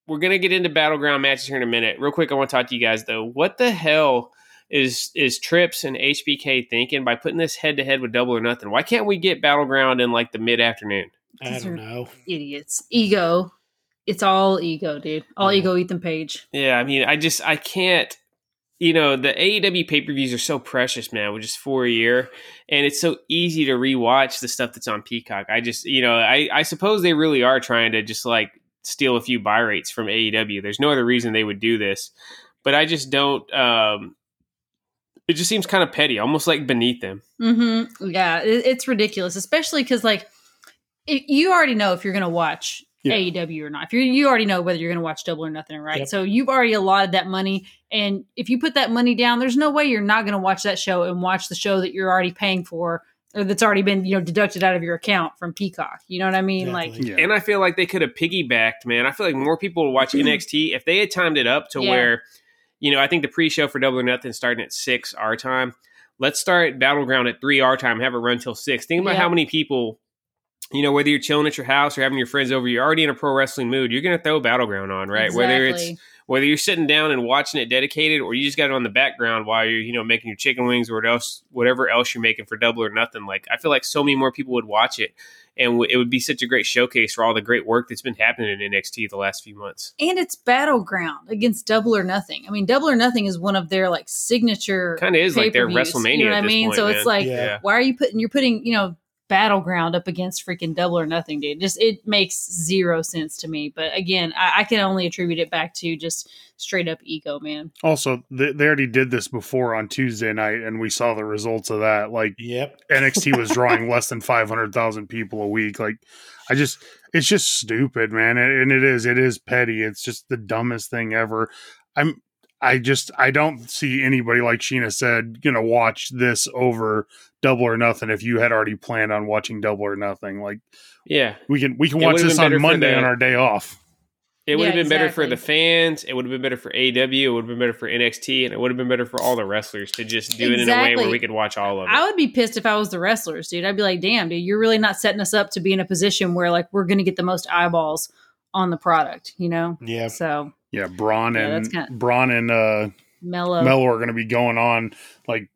we're gonna get into battleground matches here in a minute. Real quick, I want to talk to you guys though. What the hell is is Trips and HBK thinking by putting this head to head with Double or Nothing? Why can't we get battleground in like the mid afternoon? I don't know. Idiots. Ego. It's all ego, dude. All Yeah. ego Ethan Page. Yeah, I mean, I just I can't. You know, the AEW pay per views are so precious, man, which is four a year, and it's so easy to rewatch the stuff that's on Peacock. I just, you know, I I suppose they really are trying to just like steal a few buy rates from AEW. There's no other reason they would do this, but I just don't. um It just seems kind of petty, almost like beneath them. Mm-hmm. Yeah, it, it's ridiculous, especially because like it, you already know if you're going to watch Yeah. AEW or not. If you you already know whether you're going to watch Double or Nothing, right? Yep. So you've already allotted that money, and if you put that money down, there's no way you're not going to watch that show and watch the show that you're already paying for or that's already been you know deducted out of your account from Peacock. You know what I mean? Like Yeah. And I feel like they could have piggybacked, man. I feel like more people would watch NXT if they had timed it up to Yeah. where, you know, I think the pre-show for Double or Nothing starting at six our time. Let's start Battleground at three our time, have it run till six. Think about Yeah. how many people, you know, whether you're chilling at your house or having your friends over, you're already in a pro wrestling mood. You're going to throw Battleground on, right? Whether it's whether you're sitting down and watching it dedicated or you just got it on the background while you're you know making your chicken wings or what else whatever else you're making for double or nothing like i feel like so many more people would watch it and w- it would be such a great showcase for all the great work that's been happening in nxt the last few months and it's battleground against Double or Nothing. I mean, Double or Nothing is one of their like signature kind of is like their pay-per-views, You know what I mean? point, so man. it's like, Yeah. yeah why are you putting? You're putting, you know, battleground up against freaking double or nothing, dude. Just it makes zero sense to me. But again, I, I can only attribute it back to just straight up ego, man. Also, they, they already did this before on Tuesday night, and we saw the results of that. Like Yep. NXT was drawing less than five hundred thousand people a week. Like, I just, it's just stupid, man. And, and it is, it is petty. It's just the dumbest thing ever. I'm, I just, I don't see anybody like Sheena said, gonna watch this over Double or Nothing if you had already planned on watching Double or Nothing. Like, Yeah, we can, we can It watch this on Monday the- on our day off. it would have Yeah, been better for the fans. It would have been better for AW. It would have been better for NXT, and it would have been better for all the wrestlers to just do it in a way where we could watch all of it. I would be pissed if I was the wrestlers, dude. I'd be like, damn, dude, you're really not setting us up to be in a position where like we're gonna get the most eyeballs on the product, you know? Yeah. So Yeah, Bron Yeah, and that's kinda- Bron and uh, Melo. Melo are going to be going on like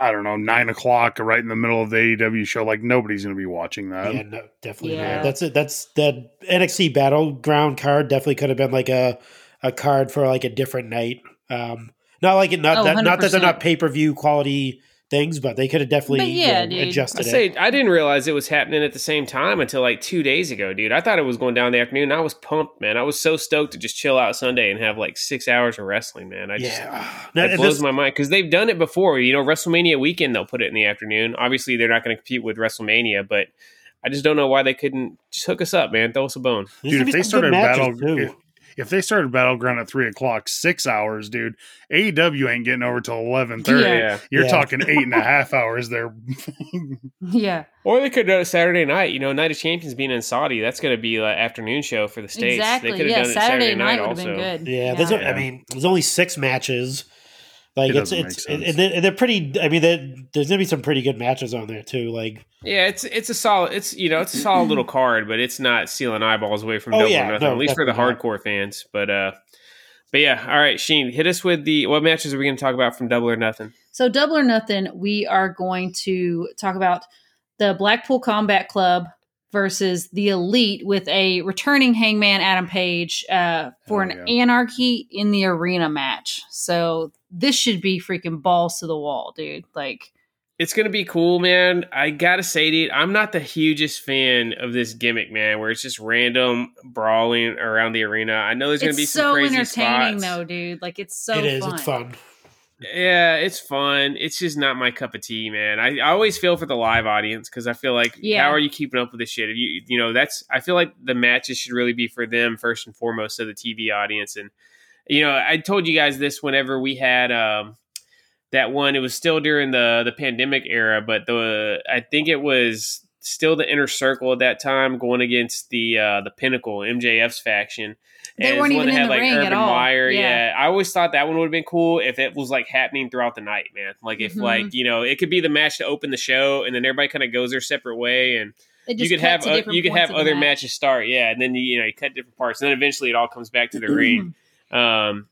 I don't know nine o'clock right in the middle of the AEW show. Like nobody's going to be watching that. yeah, no, definitely. Yeah. not. That's it. That's that NXT battleground card definitely could have been like a a card for like a different night. Um, not like it, not Oh, that, not that they're not pay per view quality things, but they could have definitely But yeah, you know, dude. I adjusted it. I didn't realize it was happening at the same time until like two days ago, dude. I thought it was going down the afternoon. I was pumped, man. I was so stoked to just chill out Sunday and have like six hours of wrestling, man. I just Yeah, it blows this- my mind because they've done it before. You know, WrestleMania weekend they'll put it in the afternoon. Obviously, they're not going to compete with WrestleMania, but I just don't know why they couldn't just hook us up, man. Throw us a bone. dude, if they started matches, battle, too. if, if they started battleground at three o'clock, six hours, dude, AEW ain't getting over till eleven thirty. Yeah. Yeah. You're Yeah. talking eight and a half hours there. yeah. Or they could do it Saturday night. You know, Night of Champions being in Saudi, that's going to be an afternoon show for the states. Exactly. They could have Yeah, done it Saturday, Saturday night, would also. have been good. Yeah, there's. A, Yeah. I mean, there's only six matches. Like It it's it's make sense. they're, they're pretty. I mean, there's gonna be some pretty good matches on there too. Like Yeah, it's it's a solid. It's you know it's a solid little card, but it's not stealing eyeballs away from Oh, Double yeah, or Nothing. no, at least for the definitely not. hardcore fans. But uh, but yeah, all right, Sheen, hit us with the what matches are we going to talk about from Double or Nothing? So, double or nothing, we are going to talk about the Blackpool Combat Club versus the Elite with a returning Hangman Adam Page uh, for Oh, an yeah. Anarchy in the Arena match. So, this should be freaking balls to the wall, dude. Like, It's going to be cool, man. I gotta say, dude, I'm not the hugest fan of this gimmick, man. Where it's just random brawling around the arena. I know there's going to it's be some so crazy entertaining, spots. though, dude. Like, it's so it is. fun. It's fun. Yeah, it's fun. It's just not my cup of tea, man. I, I always feel for the live audience because I feel like, Yeah. how are you keeping up with this shit? If you, you know, that's. I feel like the matches should really be for them first and foremost, so the TV audience. And you know, I told you guys this whenever we had um, that one. It was still during the the pandemic era, but the I think it was still the inner circle at that time going against the uh, the Pinnacle MJF's faction. They And weren't one even that in the ring at all. Meyer. Yeah. Yeah. I always thought that one would have been cool if it was like happening throughout the night, man. Like if Mhm. like you know it could be the match to open the show, and then everybody kind of goes their separate way, and you could have uh, you could have other match. matches start, yeah, and then you, you know you cut different parts, and then eventually it all comes back to the ring. Um,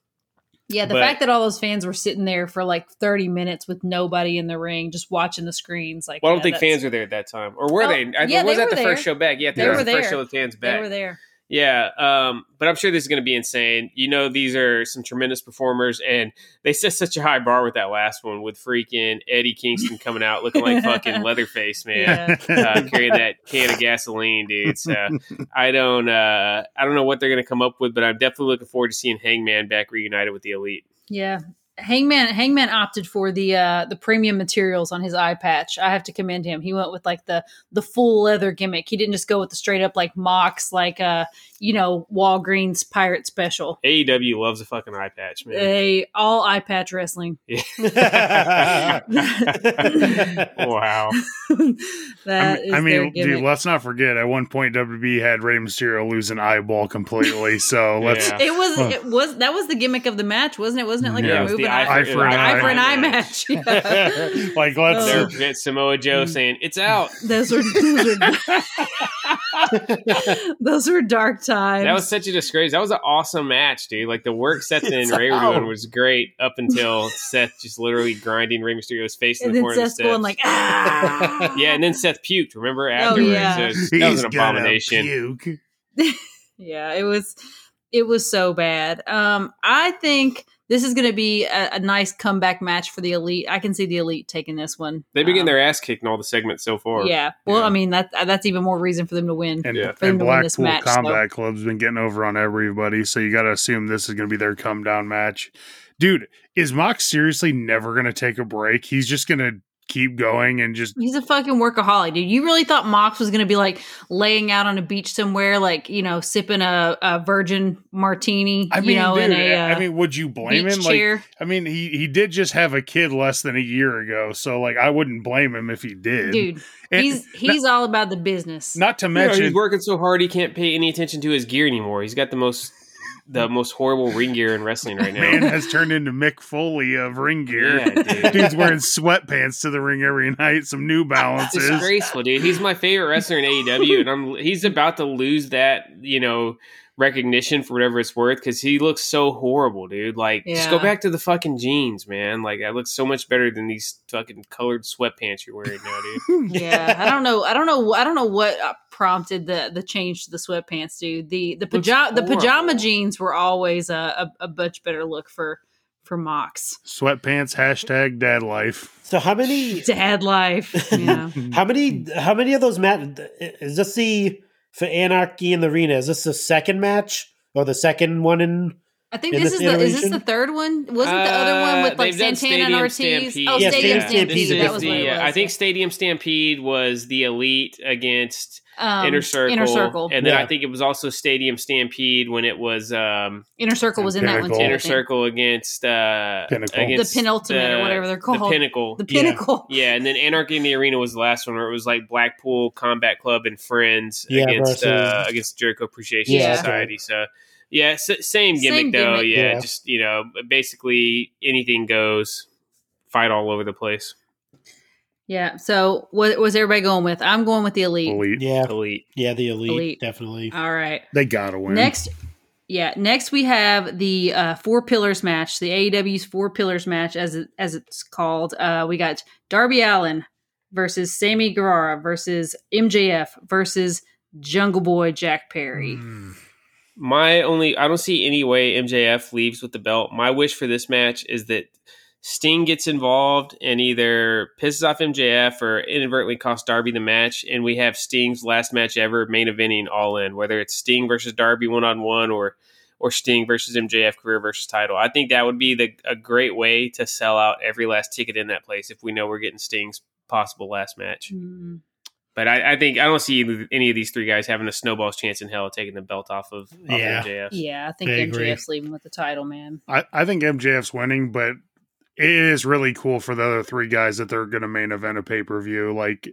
Yeah, the But- fact that all those fans were sitting there for like 30 minutes with nobody in the ring, just watching the screens, like well, I don't yeah, think fans were there at that time, or were Oh, they? I, yeah, was they that were the first there. show back? Yeah, I think They were the first show with fans back. they were there. Yeah, um, but I'm sure this is going to be insane. You know, these are some tremendous performers, and they set such a high bar with that last one with freaking Eddie Kingston coming out looking like fucking Leatherface, man. Yeah. Uh, carrying that can of gasoline, dude. So I don't, uh, I don't know what they're going to come up with, but I'm definitely looking forward to seeing Hangman back reunited with the Elite. Yeah. Hangman Hangman opted for the uh the premium materials on his eye patch. I have to commend him. He went with like the the full leather gimmick. He didn't just go with the straight up like mocks like uh you know Walgreens pirate special. AEW loves a fucking eye patch, man. A all eye patch wrestling. wow. That I mean, I their mean dude, let's not forget at one point WB had Rey Mysterio lose an eyeball completely. So let's Yeah. It was it was that was the gimmick of the match, wasn't it? Wasn't it like Yeah, a it was eye, eye for- an eye eye. for an eye match? Yeah. like let's Oh. Never Samoa Joe saying, it's out. those were those were, those were dark times. That was such a disgrace. That was an awesome match, dude. Like the work Seth and It's Rey were doing was great up until Seth just literally grinding Rey Mysterio's face in the then corner of the Seth's going like ah. yeah, and then Seth puked. Remember afterwards? Oh, yeah. It was- that was he's an gonna abomination. puke. yeah, it was it was so bad. Um, I think this is going to be a, a nice comeback match for the elite. I can see the elite taking this one. They've been getting Um, their ass kicked in all the segments so far. yeah. Well, Yeah. I mean that that's even more reason for them to win. And, Yeah. For and to win this Blackpool match, so- Combat Club's been getting over on everybody, so you got to assume this is going to be their come down match. Dude, is Mox seriously never going to take a break? He's just going to keep going and just He's a fucking workaholic, dude. You really thought Mox was going to be like laying out on a beach somewhere, like you know, sipping a, a virgin martini, I mean, you know, dude, in a uh, I mean, would you blame beach him? Like. I mean, he he did just have a kid less than a year ago, so like, I wouldn't blame him if he did. dude, And he's he's all about the business. not to You know, mention, he's working so hard he can't pay any attention to his gear anymore. He's got the most the most horrible ring gear in wrestling right now. man has turned into Mick Foley of ring gear. Yeah, dude. Dude's wearing sweatpants to the ring every night, some New It's Balances. disgraceful, dude. He's my favorite wrestler in AEW, and I'm he's about to lose that, you know, recognition for whatever it's worth because he looks so horrible, dude. Like, just go back to the fucking jeans, man. Like, that looks so much better than these fucking colored sweatpants you're wearing now, dude. yeah, I don't know. I don't know. I don't know what prompted the the change to the sweatpants, dude. The the pajama the pajama jeans were always a, a, a much better look for for Mox. Sweatpants hashtag dad life. So how many Dad life. Yeah. how many how many of those match is this the for Anarchy in the Arena? Is this the second match or the second one in I think this this is the is this the third one? Wasn't the other one with Uh, like they've done Santana and Stadium Ortiz? Stampede. Oh, Yeah, Stadium Stadium Stampede. Stampede, That was the, what it was. uh, I think Stadium Stampede was the Elite against um, Inner Circle. Inner Circle. And then Yeah. I think it was also Stadium Stampede when it was um, Inner Circle was in that one too. Inner. Circle against uh, Pinnacle. against The penultimate or whatever they're called. The called. Pinnacle. The Pinnacle. Yeah, and then Anarchy in the Arena was the last one where it was like Blackpool Combat Club and Friends Yeah, against uh, against Jericho Appreciation Yeah. Society. So yeah, s- same gimmick Same though. gimmick. Yeah, Yeah. just you know, basically anything goes. Fight all over the place. Yeah. So what was everybody going with? I'm going with the elite. Elite. yeah Elite. yeah the elite, Elite. definitely All right. They gotta win. Next, yeah, next we have the uh, four pillars match, the AEW's four pillars match, as it, as it's called. Uh, we got Darby Allin versus Sammy Guevara versus MJF versus Jungle Boy Jack Perry. Mm. My only, I don't see any way MJF leaves with the belt. My wish for this match is that Sting gets involved and either pisses off MJF or inadvertently costs Darby the match, and we have Sting's last match ever main eventing all in, whether it's Sting versus Darby one on one or or Sting versus MJF career versus title. I think that would be the a great way to sell out every last ticket in that place if we know we're getting Sting's possible last match. Mm. But I, I think I don't see any of these three guys having a snowball's chance in hell of taking the belt off of, off Yeah. of MJF. Yeah, I think I agree. MJF's leaving with the title, man. I, I think MJF's winning, but it is really cool for the other three guys that they're going to main event a pay per view. Like,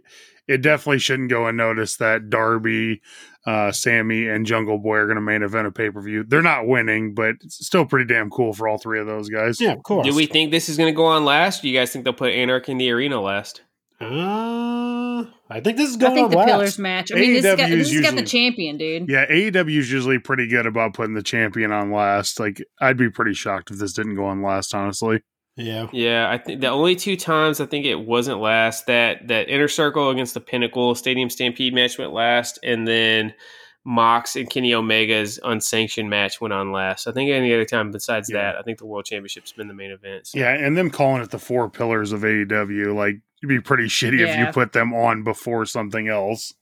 it definitely shouldn't go unnoticed that Darby, uh, Sammy, and Jungle Boy are going to main event a pay per view. They're not winning, but it's still pretty damn cool for all three of those guys. yeah of course Do we think this is going to go on last? Do you guys think they'll put Anarchy in the arena last? Uh, I think this is going. I going think on the last. pillars match. I mean, this, has got, this is has got the champion, dude. Yeah, AEW is usually pretty good about putting the champion on last. Like, I'd be pretty shocked if this didn't go on last, honestly. yeah Yeah, I think the only two times I think it wasn't last that that inner circle against the Pinnacle Stadium Stampede match went last, and then Mox and Kenny Omega's unsanctioned match went on last. I think any other time besides Yeah. that, I think the World Championship's been the main event. so. Yeah, and them calling it the four pillars of AEW, like, it'd be pretty shitty if you put them on before something else.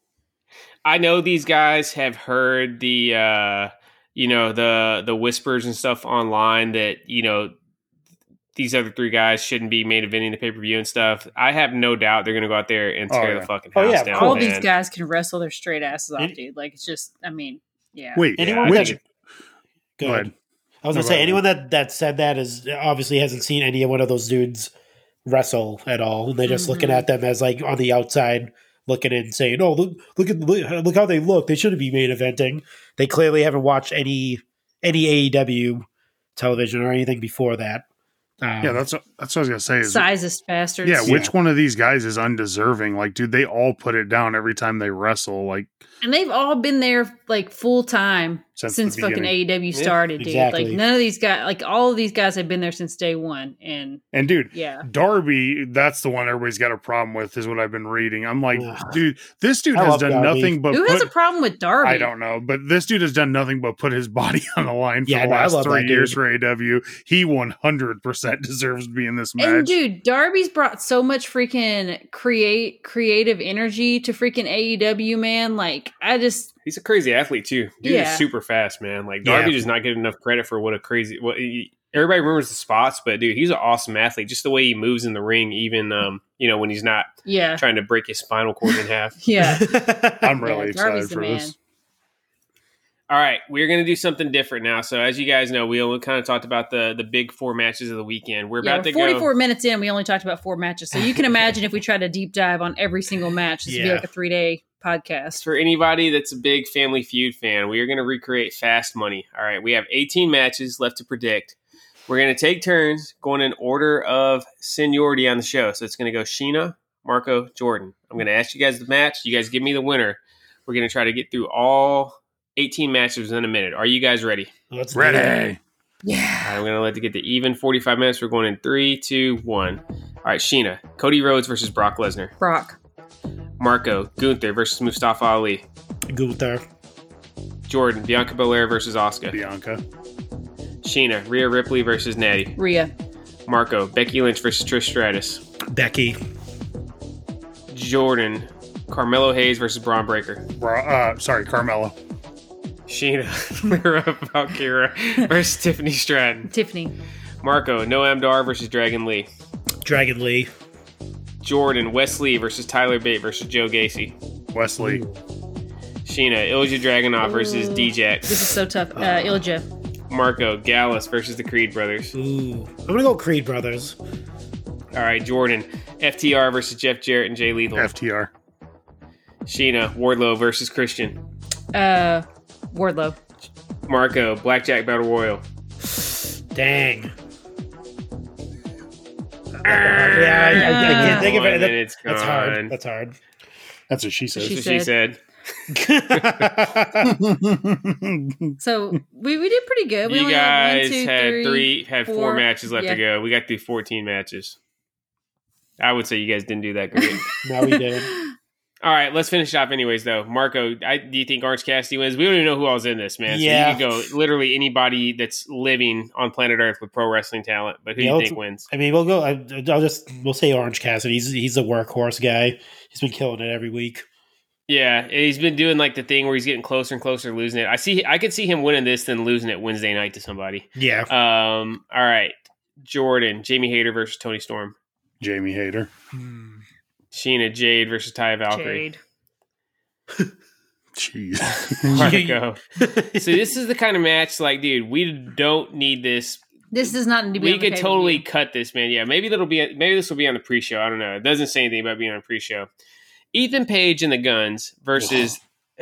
I know these guys have heard the uh you know the the whispers and stuff online that you know these other three guys shouldn't be main eventing the pay per view and stuff. I have no doubt they're going to go out there and Oh, tear yeah. the fucking Oh, house yeah, of down. All course. these guys can wrestle their straight asses off, dude. Like it's just, I mean, yeah. Wait, Anyone Yeah, I that go Go ahead. ahead. I was No, gonna say anyone that that said that is obviously hasn't seen any of one of those dudes wrestle at all, and they're just looking Mhm. at them as like on the outside looking in, saying, "Oh, look, look at look, look how they look. They shouldn't be main eventing." They clearly haven't watched any any AEW television or anything before that. Um, Yeah, that's what, that's what I was gonna say. Is Sizest bastards. yeah, Yeah. which one of these guys is undeserving? Like, dude, they all put it down every time they wrestle. Like, And they've all been there like full time Since since, fucking. AEW started, dude. exactly. Like none of these guys, like all of these guys have been there since day one. And and dude, yeah, Darby, that's the one everybody's got a problem with, is what I've been reading. I'm like, Ugh. dude, this dude I has done Darby. nothing but who put, has a problem with Darby? I don't know, but this dude has done nothing but put his body on the line for Yeah, the last love three years for AEW. He 100% deserves to be in this match. And dude, Darby's brought so much freaking create creative energy to freaking AEW, man. Like I just He's a crazy athlete too. Dude Yeah. is super fast, man. Like Yeah. Darby does not get enough credit for what a crazy. What he, everybody remembers the spots, but dude, he's an awesome athlete. Just the way he moves in the ring, even um, you know, when he's not yeah. trying to break his spinal cord in half. Yeah. I'm really Yeah, excited for man. this. All right, we're gonna do something different now. So as you guys know, we only kind of talked about the the big four matches of the weekend. We're Yeah, about we're to 44 go. minutes in. We only talked about four matches. So you can imagine if we tried to deep dive on every single match, this would be like a three day podcast. For anybody that's a big Family Feud fan, we are going to recreate Fast Money. All right, we have 18 matches left to predict. We're going to take turns going in order of seniority on the show. So it's going to go Sheena, Marco, Jordan. I'm going to ask you guys the match. You guys give me the winner. We're going to try to get through all 18 matches in a minute. Are you guys ready? Let's do it. Ready. Yeah. All right, I'm going to let it get to even 45 minutes. We're going in three, two, one. All right, Sheena, Cody Rhodes versus Brock Lesnar. Brock. Marco, Gunther versus Mustafa Ali. Gunther. Jordan, Bianca Belair versus Asuka. Bianca. Sheena, Rhea Ripley versus Natty. Rhea. Marco, Becky Lynch versus Trish Stratus. Becky. Jordan, Carmelo Hayes versus Bron Breakker. Bra- uh, sorry, Carmelo. Sheena, Lyra Valkyria versus Tiffany Stratton. Tiffany. Marco, Noam Dar versus Dragon Lee. Dragon Lee. Jordan, Wes Lee versus Tyler Bate versus Joe Gacy. Wes Lee. Sheena, Ilja Dragunov versus Ooh. D-Jax. This is so tough. Uh, Ilja. Marco, Gallus versus the Creed brothers. Ooh. I'm gonna go Creed Brothers. All right, Jordan, FTR versus Jeff Jarrett and Jay Lethal. FTR. Sheena, Wardlow versus Christian. Uh, Wardlow. Marco, Blackjack Battle Royal. Dang. Yeah, I, I, I can't think of One it. That- minute's that's gone. hard. That's hard. That's what she says. She she said. said. So we, we did pretty good. We you only had guys one, two, had three, three, had four, four. matches left Yeah. to go. We got through 14 matches. I would say you guys didn't do that great. no, we did. All right, let's finish off anyways, though. Marco, I, do you think Orange Cassidy wins? We don't even know who else in this, man. Yeah. So you could go literally anybody that's living on planet Earth with pro wrestling talent. But who Yeah, do you think wins? I mean, we'll go. I, I'll just we'll say Orange Cassidy. He's he's a workhorse guy. He's been killing it every week. Yeah, he's been doing like the thing where he's getting closer and closer to losing it. I see. I could see him winning this than losing it Wednesday night to somebody. Yeah. Um. All right, Jordan, Jamie Hayter versus Toni Storm. Jamie Hayter. Hmm. Sheena Jade versus Taya Valkyrie. Jade. Jeez. Marco. so this is the kind of match, like, dude, we don't need this. This does not need to be. We on could pay-per-view. totally cut this, man. Yeah, maybe that'll be. Maybe this will be on the pre-show. I don't know. It doesn't say anything about being on a pre-show. Ethan Page and the Guns versus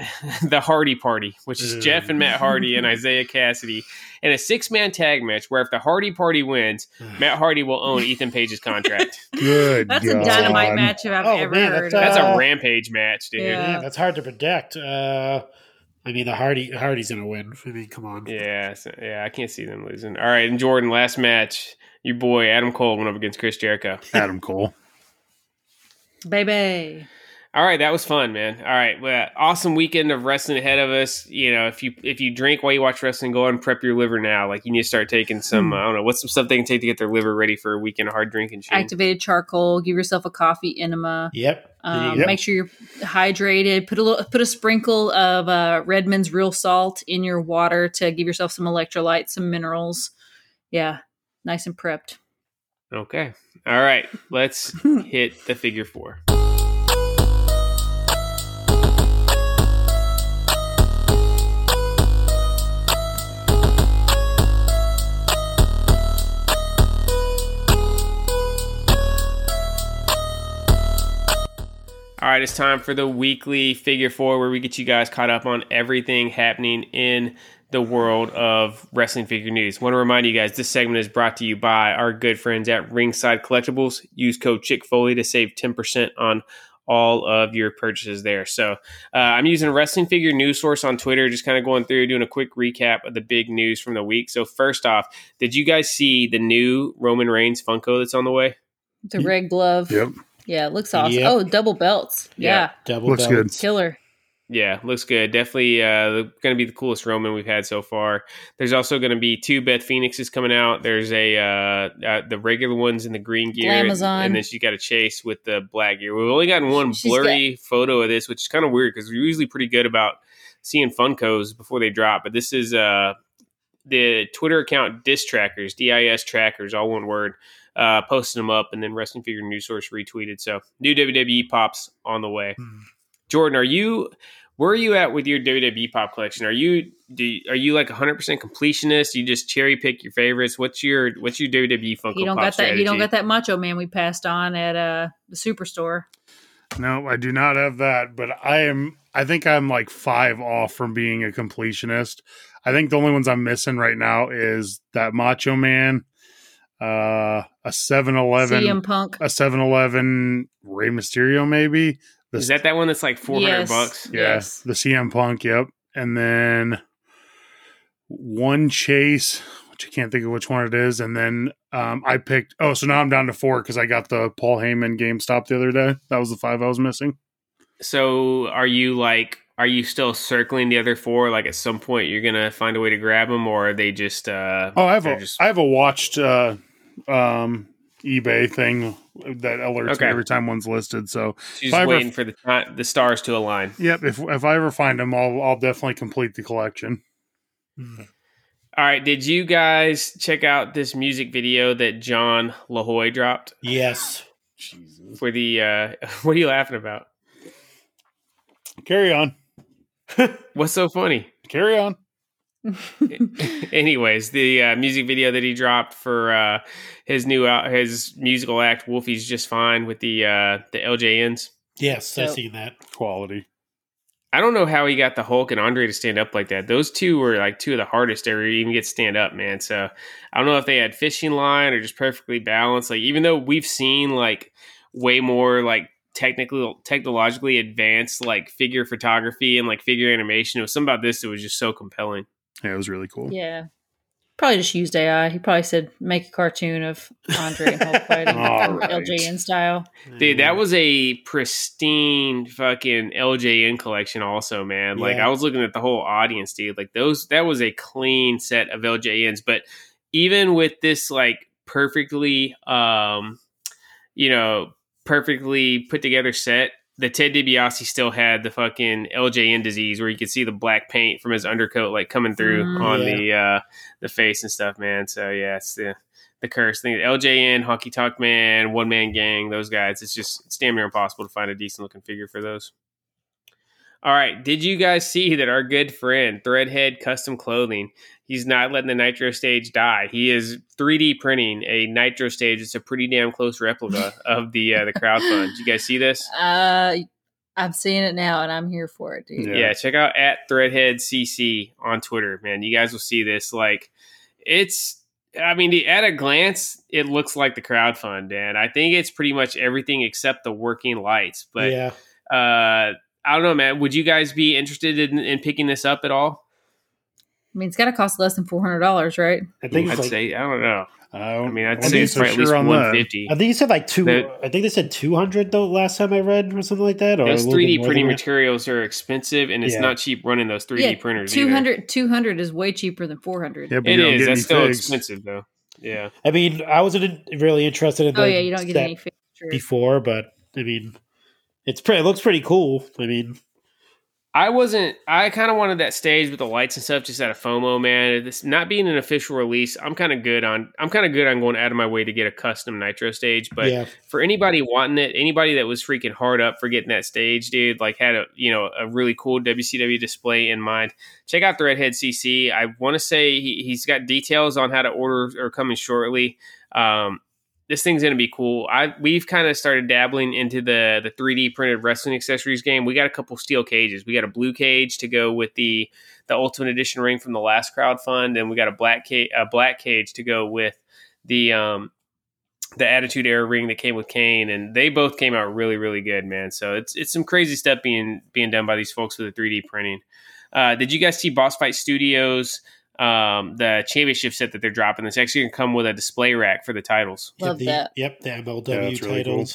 the Hardy Party, which is Ugh. Jeff and Matt Hardy and Isiah Kassidy, in a six-man tag match where if the Hardy Party wins, Matt Hardy will own Ethan Page's contract. Good. That's God. a dynamite match if I've Oh, ever man, heard. that's, of. That's Uh, a rampage match, dude. Yeah. Yeah. Man, that's hard to predict. Uh, I mean, the Hardy Hardy's gonna win. I mean, come on. Yeah, so- yeah, I can't see them losing. All right, and Jordan, last match, your boy Adam Cole went up against Chris Jericho. Adam Cole. baby. All right, that was fun, man. All right, well, awesome weekend of wrestling ahead of us. You know, if you if you drink while you watch wrestling, go ahead and prep your liver now. Like you need to start taking some. I don't know what's some stuff they can take to get their liver ready for a weekend of hard drinking. Shane? Activated charcoal. Give yourself a coffee enema. Yep. Um, Yep. Make sure you're hydrated. Put a little, put a sprinkle of uh, Redmond's real salt in your water to give yourself some electrolytes, some minerals. Yeah, nice and prepped. Okay, all right, let's hit the figure four. All right, it's time for the weekly figure four where we get you guys caught up on everything happening in the world of wrestling figure news. Want to remind you guys this segment is brought to you by our good friends at Ringside Collectibles. Use code Chick Foley to save 10% on all of your purchases there. So uh, I'm using a wrestling figure news source on Twitter, just kind of going through, doing a quick recap of the big news from the week. So first off, did you guys see the new Roman Reigns Funko that's on the way? The red glove. Yep. Yeah, it looks awesome. Yep. Oh, double belts. Yeah. Yeah. Double Looks belt. good. Killer. Yeah, looks good. Definitely uh, going to be the coolest Roman we've had so far. There's also going to be two Beth Phoenixes coming out. There's a uh, uh, the regular ones in the green gear, Glamazon. and then she got a chase with the black gear. We've only gotten one She's blurry photo of this, which is kind of weird because we're usually pretty good about seeing Funkos before they drop. But this is uh, the Twitter account Dis Trackers, D I S Trackers, all one word. Uh, posted them up, and then Wrestling Figure News Source retweeted. So new WWE pops on the way. Hmm. Jordan, are you where are you at with your WWE pop collection? Are you do you- are you like 100 percent completionist? You just cherry pick your favorites. What's your what's your WWE Funko you don't Pop got that. You don't strategy? got that Macho Man we passed on at uh the Superstore. No, I do not have that, but I am I think I'm like 5 off from being a completionist. I think the only ones I'm missing right now is that Macho Man, uh a 7-Eleven, CM Punk. a 7-Eleven Rey Mysterio maybe. The Is that that one that's like 400 Yes. bucks? Yeah, Yes. the CM Punk, yep. And then one chase, which I can't think of which one it is. And then um, I picked, oh, so now I'm down to four because I got the Paul Heyman GameStop the other day. That was the five I was missing. So are you like are you still circling the other four? Like at some point you're gonna find a way to grab them, or are they just? uh Oh, I have they're a, just- I have a watched uh, um, eBay thing that alerts Okay. me every time one's listed. So, she's if I ever- waiting for the ti- the stars to align. yep, if if I ever find them, I'll I'll definitely complete the collection. Hmm. All right, did you guys check out this music video that John LaHoy dropped Yes. Jesus. for the? uh What are you laughing about? Carry on, What's so funny? carry on. Anyways, the uh, music video that he dropped for uh, his new uh, his musical act "Wolfie's Just Fine" with the uh, the LJNs. Yes, I see that. Quality. I don't know how he got the Hulk and Andre to stand up like that. Those two were like two of the hardest to ever even get stand up, man. So I don't know if they had fishing line or just perfectly balanced. Like even though we've seen like way more like technically technologically advanced like figure photography and like figure animation, it was something about this that was just so compelling. Yeah, it was really cool. yeah. Probably just used AI. He probably said make a cartoon of Andre and Hulk fighting All right. LJN style. Dude, that was a pristine fucking LJN collection, also, man. Like Yeah. I was looking at the whole audience, dude. Like those, that was a clean set of LJNs. But even with this, like perfectly, um, you know, perfectly put together set, the Ted DiBiase still had the fucking LJN disease, where you could see the black paint from his undercoat like coming through Mm. on Yeah. the uh the face and stuff, man. So yeah, it's the the curse thing. LJN, Honky Tonk Man, One Man Gang, those guys. It's just it's damn near impossible to find a decent looking figure for those. All right, did you guys see that our good friend Threadhead Custom Clothing? He's not letting the Nitro stage die. He is 3D printing a Nitro stage. It's a pretty damn close replica of the uh, the crowdfund. Did you guys see this? Uh, I'm seeing it now, and I'm here for it, dude. Yeah. Yeah. check out at Threadhead CC on Twitter, man. You guys will see this. Like, it's. I mean, the- at a glance, it looks like the crowdfund, and I think it's pretty much everything except the working lights. But yeah. uh, I don't know, man. Would you guys be interested in, in picking this up at all? I mean, it's got to cost less than four hundred dollars, right? I think I'd like say I don't know. I, I mean, I'd say think it's so probably at least sure on one that. I think you said like two. The- I think they said two hundred though. Last time I read or something like that. Or Those a little bit 3D printing materials are expensive, and it's Yeah. not cheap running those 3D yeah, printers. either. 200, 200 is way cheaper than four hundred. Yeah, but don't get That's any still figs. expensive, though. Yeah. I mean, I wasn't really interested in oh, the Oh yeah, you don't get that any features. before, but I mean, it's pretty. It looks pretty cool. I mean, I wasn't. I kind of wanted that stage with the lights and stuff, just out of FOMO, man. This not being an official release, I'm kind of good on. I'm kind of good on going out of my way to get a custom Nitro stage. But yeah, for anybody wanting it, anybody that was freaking hard up for getting that stage, dude, like had a you know a really cool WCW display in mind. Check out the Threadhead CC. I want to say he, he's got details on how to order or coming shortly. Um, this thing's gonna be cool. I we've kind of started dabbling into the the 3D printed wrestling accessories game. We got a couple steel cages. We got a blue cage to go with the the Ultimate Edition ring from the last crowd fund, and we got a black cage a black cage to go with the um the Attitude Era ring that came with Kane, and they both came out really really good, man. So it's it's some crazy stuff being being done by these folks with the 3D printing. Uh, did you guys see Boss Fight Studios? Um, the championship set that they're dropping. It's actually going to come with a display rack for the titles. Love the, that. Yep, the MLW Yeah, that's really cool. titles.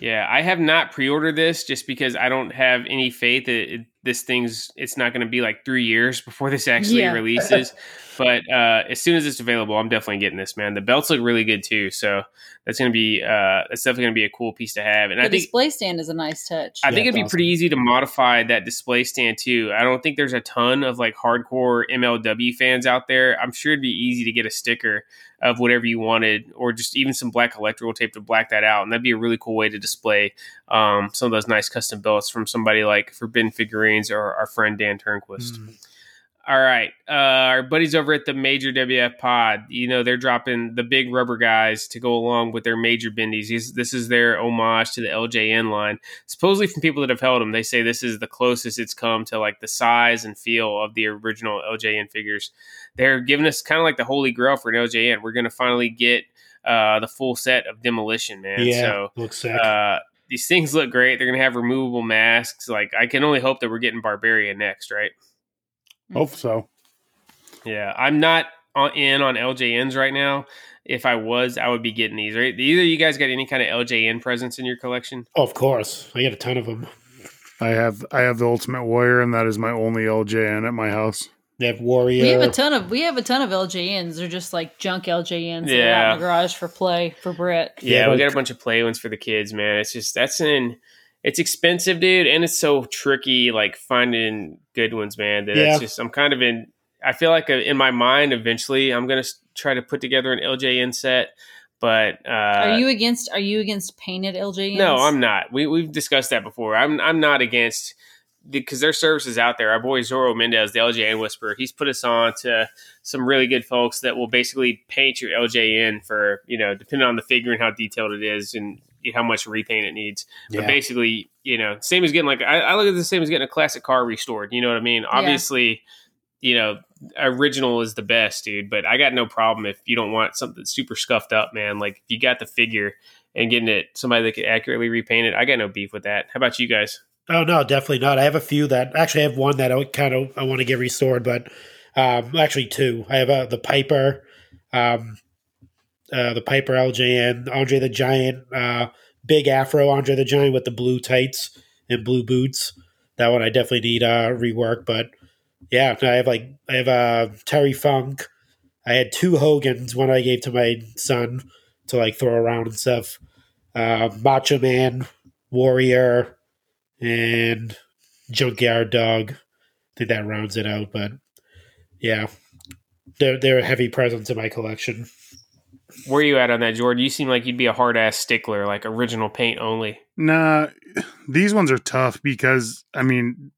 Yeah, I have not pre-ordered this just because I don't have any faith that it, this thing's it's not going to be like three years before this actually Yeah. releases. but uh, as soon as it's available, I'm definitely getting this. Man, the belts look really good too, so that's going to be uh, that's definitely going to be a cool piece to have. And The I think display stand is a nice touch. I Yeah, think it'd be it's pretty easy to modify that display stand too. I don't think there's a ton of like hardcore MLW fans out there. I'm sure it'd be easy to get a sticker of whatever you wanted, or just even some black electrical tape to black that out, and that'd be a really cool way to display um, some of those nice custom belts from somebody like Forbidden Figurines or our friend Dan Turnquist. Mm. All right. Uh, our buddies over at the Major WF Pod, you know, they're dropping the big rubber guys to go along with their major bendies. These, this is their homage to the LJN line. Supposedly, from people that have held them, they say this is the closest it's come to like the size and feel of the original LJN figures. They're giving us kind of like the holy grail for an LJN. We're going to finally get uh, the full set of Demolition, man. yeah, So, looks sick. uh, these things look great. They're going to have removable masks. Like, I can only hope that we're getting Barbarian next, right? Hope so. Yeah, I'm not on, in on LJNs right now. If I was, I would be getting these. Right? Either you guys got any kind of LJN presence in your collection? oh, of course, I got a ton of them. I have I have the Ultimate Warrior, and that is my only LJN at my house. They have Warrior. we have a ton of we have a ton of LJNs. They're just like junk LJNs that out Yeah. in the garage for play for Brett. Yeah, Yeah, we but- got a bunch of play ones for the kids, man. It's just that's an it's expensive, dude, and it's so tricky, like finding good ones, man. That Yeah. it's just I'm kind of in. I feel like uh, in my mind, eventually, I'm gonna try to put together an LJN set, but uh, are you against are you against painted LJNs? No, I'm not. We we've discussed that before. I'm I'm not against because their services out there. Our boy Zorro Mendez, the LJN Whisperer, he's put us on to some really good folks that will basically paint your LJN for you know depending on the figure and how detailed it is and how much repaint it needs. But Yeah. basically, you know, same as getting like I, I look at the same as getting a classic car restored. You know what I mean? Obviously, you know, original is the best, dude. But I got no problem if you don't want something super scuffed up, man. Like if you got the figure and getting it somebody that could accurately repaint it, I got no beef with that. How about you guys? Oh no, definitely not. I have a few that actually I have one that I kind of I want to get restored, but um, actually two. I have uh, the Piper, um, uh, the Piper LJN, Andre the Giant, uh, big Afro Andre the Giant with the blue tights and blue boots. That one I definitely need uh, rework, but yeah, I have like I have uh, Terry Funk. I had two Hogans, one I gave to my son to like throw around and stuff. Uh, Macho Man, Warrior, and Junkyard Dog. I think that rounds it out, but yeah, they're they're a heavy presence in my collection. Where you at on that, Jordan? You seem like you'd be a hard ass stickler, like original paint only. Nah, these ones are tough because I mean,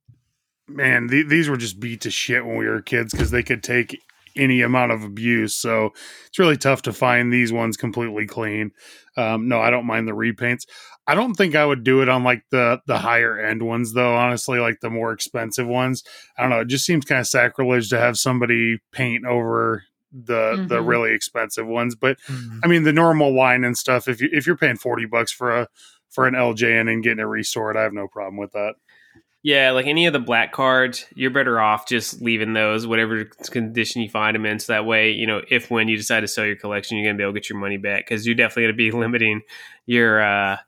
man, th- these were just beat to shit when we were kids because they could take any amount of abuse. So it's really tough to find these ones completely clean. Um, no, I don't mind the repaints. I don't think I would do it on like the the higher end ones though. Honestly, like the more expensive ones. I don't know. It just seems kind of sacrilege to have somebody paint over the the Mhm. really expensive ones. But I mean, the normal line and stuff. If you if you're paying forty bucks for a for an LJN and getting it restored, I have no problem with that. Yeah, like any of the black cards, you're better off just leaving those, whatever condition you find them in. So that way, you know, if when you decide to sell your collection, you're gonna be able to get your money back because you're definitely gonna be limiting your uh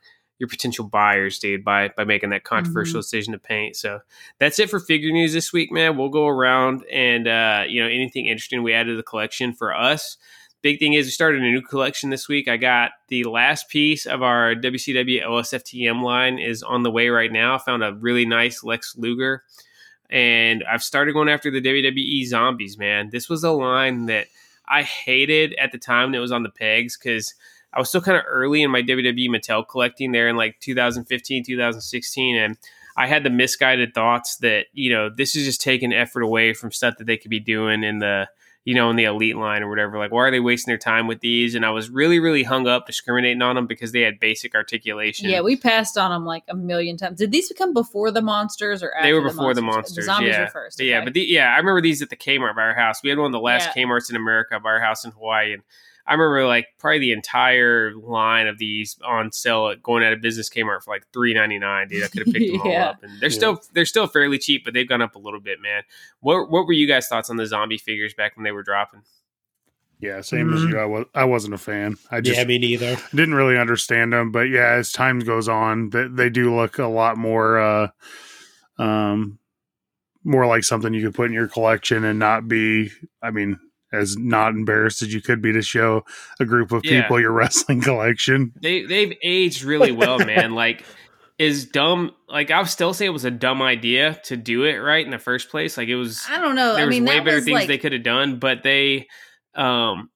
your potential buyers, dude, by by making that controversial decision to paint. So that's it for figure news this week, man. We'll go around and uh, you know, anything interesting we add to the collection for us. Big thing is we started a new collection this week. I got the last piece of our WCW OSFTM line is on the way right now. I found a really nice Lex Luger. And I've started going after the WWE zombies, man. This was a line that I hated at the time that it was on the pegs because I was still kind of early in my WWE Mattel collecting there in like 2015, 2016. And I had the misguided thoughts that, you know, this is just taking effort away from stuff that they could be doing in the you know, in the elite line or whatever. Like, why are they wasting their time with these? And I was really, really hung up discriminating on them because they had basic articulation. Yeah, we passed on them like a million times. Did these become before the monsters or after they were before the monsters. The zombies yeah. were first. But yeah, but the, yeah, I remember these at the Kmart by our house. We had one of the last Yeah. Kmart's in America by our house in Hawaii, and I remember like probably the entire line of these on sale at going out of business Kmart for like three ninety nine. Dude, I could have picked them Yeah. all up, and they're Yeah. still they're still fairly cheap, but they've gone up a little bit, man. What what were you guys' thoughts on the zombie figures back when they were dropping? Yeah, same as Mhm. you. I was I wasn't a fan. I just yeah, me neither. didn't really understand them. But yeah, as time goes on, they, they do look a lot more, uh, um, more like something you could put in your collection and not be. I mean, as not embarrassed as you could be to show a group of Yeah. people your wrestling collection. They they've aged really well, man. Like is dumb. Like I'll still say it was a dumb idea to do it right in the first place. Like it was. I don't know. there I was mean, way better was things like, they could have done, but they um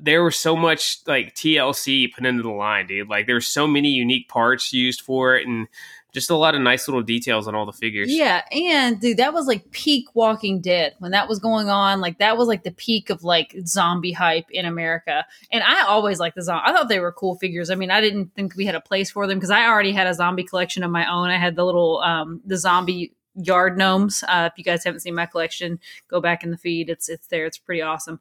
there was so much like TLC put into the line, dude. Like there were so many unique parts used for it and just a lot of nice little details on all the figures. Yeah, and dude, that was like peak Walking Dead when that was going on. Like that was like the peak of like zombie hype in America. And I always liked the zombie. I thought they were cool figures. I mean, I didn't think we had a place for them because I already had a zombie collection of my own. I had the little um the zombie yard gnomes. Uh, if you guys haven't seen my collection, go back in the feed. It's it's there. It's pretty awesome.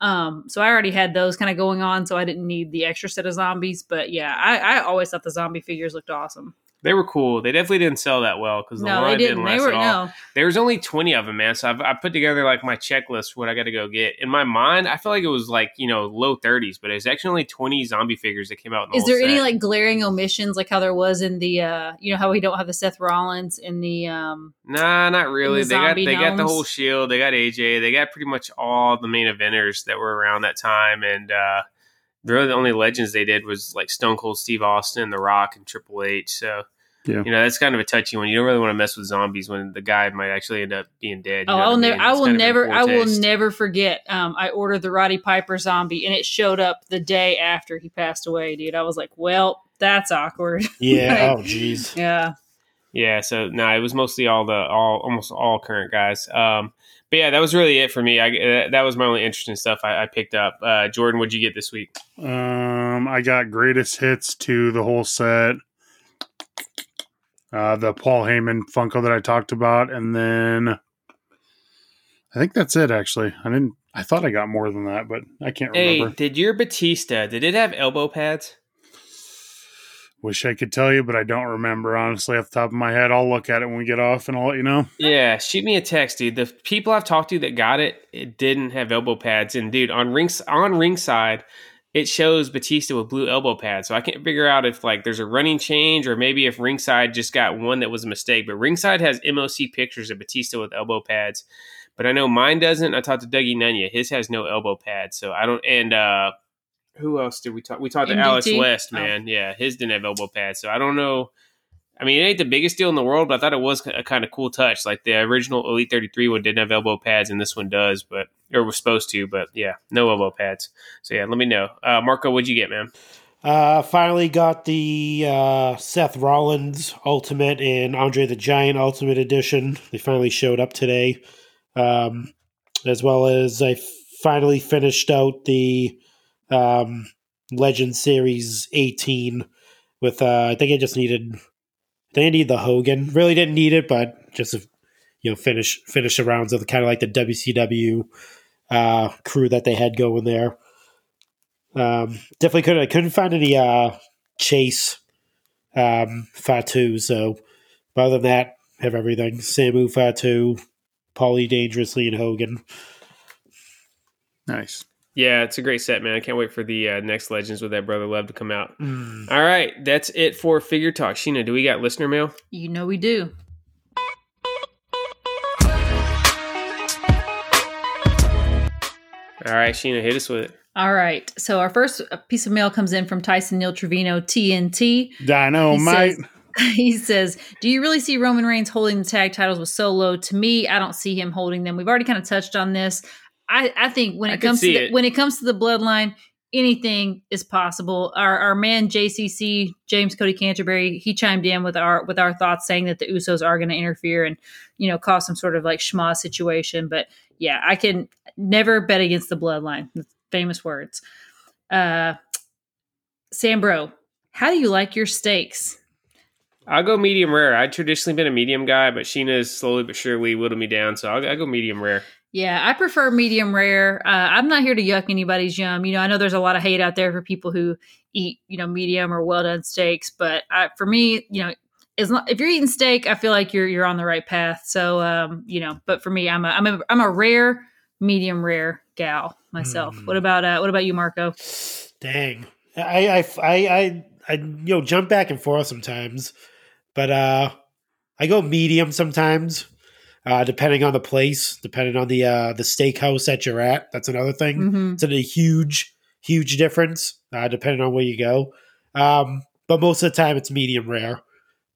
Um, so I already had those kind of going on, so I didn't need the extra set of zombies. But yeah, I, I always thought the zombie figures looked awesome. They were cool. They definitely didn't sell that well because the No, line they didn't. last They were at all. no. There was only 20 of them, man. So I've, I put together like my checklist what I got to go get. In my mind, I feel like it was like, you know, low 30s, but it's actually only 20 zombie figures that came out in the Is there any like glaring omissions, like how there was in the, uh you know, how we don't have the Seth Rollins in the, um Nah, not really. the They got they got the whole shield. They got AJ. They got pretty much all the main eventers that were around that time. And uh really the only legends they did was like Stone Cold Steve Austin, The Rock, and Triple H. So Yeah. you know that's kind of a touchy one. You don't really want to mess with zombies when the guy might actually end up being dead. Oh, know I'll what never, mean? I will kind of never, I will never forget. Um, I ordered the Roddy Piper zombie, and it showed up the day after he passed away, dude. I was like, well, that's awkward. Yeah. oh, jeez. yeah, Yeah, so no, it was mostly all the all almost all current guys. Um, but yeah, that was really it for me. I uh, that was my only interesting stuff I, I picked up. Uh, Jordan, what'd you get this week? Um, I got greatest hits to the whole set. Uh, the Paul Heyman Funko that I talked about, and then I think that's it. Actually, I didn't. I thought I got more than that, but I can't Hey, remember. did your Batista? Did it have elbow pads? Wish I could tell you, but I don't remember honestly off the top of my head. I'll look at it when we get off, and I'll let you know. Yeah, shoot me a text, dude. The people I've talked to that got it, it didn't have elbow pads, and dude, on rings on ringside, it shows Batista with blue elbow pads. So I can't figure out if like there's a running change or maybe if ringside just got one that was a mistake. But ringside has MOC pictures of Batista with elbow pads, but I know mine doesn't. I talked to Dougie Nunya, his has no elbow pads, so I don't. And uh who else did we talk? We talked to MDT? Alex West, Oh. man. Yeah, his didn't have elbow pads, so I don't know. I mean, it ain't the biggest deal in the world, but I thought it was a kind of cool touch. Like the original Elite 33 one didn't have elbow pads, and this one does, but or was supposed to, but yeah, no elbow pads. So yeah, let me know, uh, Marco. What'd you get, man? Uh, finally got the uh, Seth Rollins Ultimate and Andre the Giant Ultimate Edition. They finally showed up today, um, as well as I finally finished out the um, Legend Series 18 with. Uh, I think I just needed. I think I need the Hogan. Really didn't need it, but just to, you know finish finish the rounds of the, kind of like the WCW uh, crew that they had going there. Um, definitely couldn't. I couldn't find any uh, Chase um, Fatu. So, other than that, have everything. Samu Fatu, Paulie Dangerously, and Hogan. Nice. Yeah, it's a great set, man. I can't wait for the uh, next Legends with that brother love to come out. Mm. All right, that's it for Figure Talk. Sheena, do we got listener mail? you know we do. All right, Sheena, hit us with it. All right. So our first piece of mail comes in from Tyson Neil Trevino, TNT. Dynamite. says- he says, "Do you really see Roman Reigns holding the tag titles with Solo? To me, I don't see him holding them. We've already kind of touched on this. I, I think when it could comes to the, it. when it comes to the bloodline, anything is possible. Our our man JCC James Cody Canterbury he chimed in with our with our thoughts, saying that the Usos are going to interfere and you know cause some sort of like schma situation. But yeah, I can never bet against the bloodline. Famous words. Uh, Sambro, how do you like your steaks? I'll go medium rare. I've traditionally been a medium guy, but Sheena's slowly but surely whittled me down, so I'll, I'll go medium rare. Yeah, I prefer medium rare. Uh, I'm not here to yuck anybody's yum. You know, I know there's a lot of hate out there for people who eat, you know, medium or well done steaks, but I, for me, you know, as long, if you're eating steak, I feel like you're you're on the right path. So, um, you know, but for me, I'm a I'm a I'm a rare, medium rare gal myself. Mm. What about uh, what about you, Marco? Dang. I I I I, I you know jump back and forth sometimes, but uh, I go medium sometimes, uh, depending on the place, depending on the uh the steakhouse that you're at. That's another thing. Mm-hmm. It's a huge huge difference uh, depending on where you go. Um, but most of the time it's medium rare.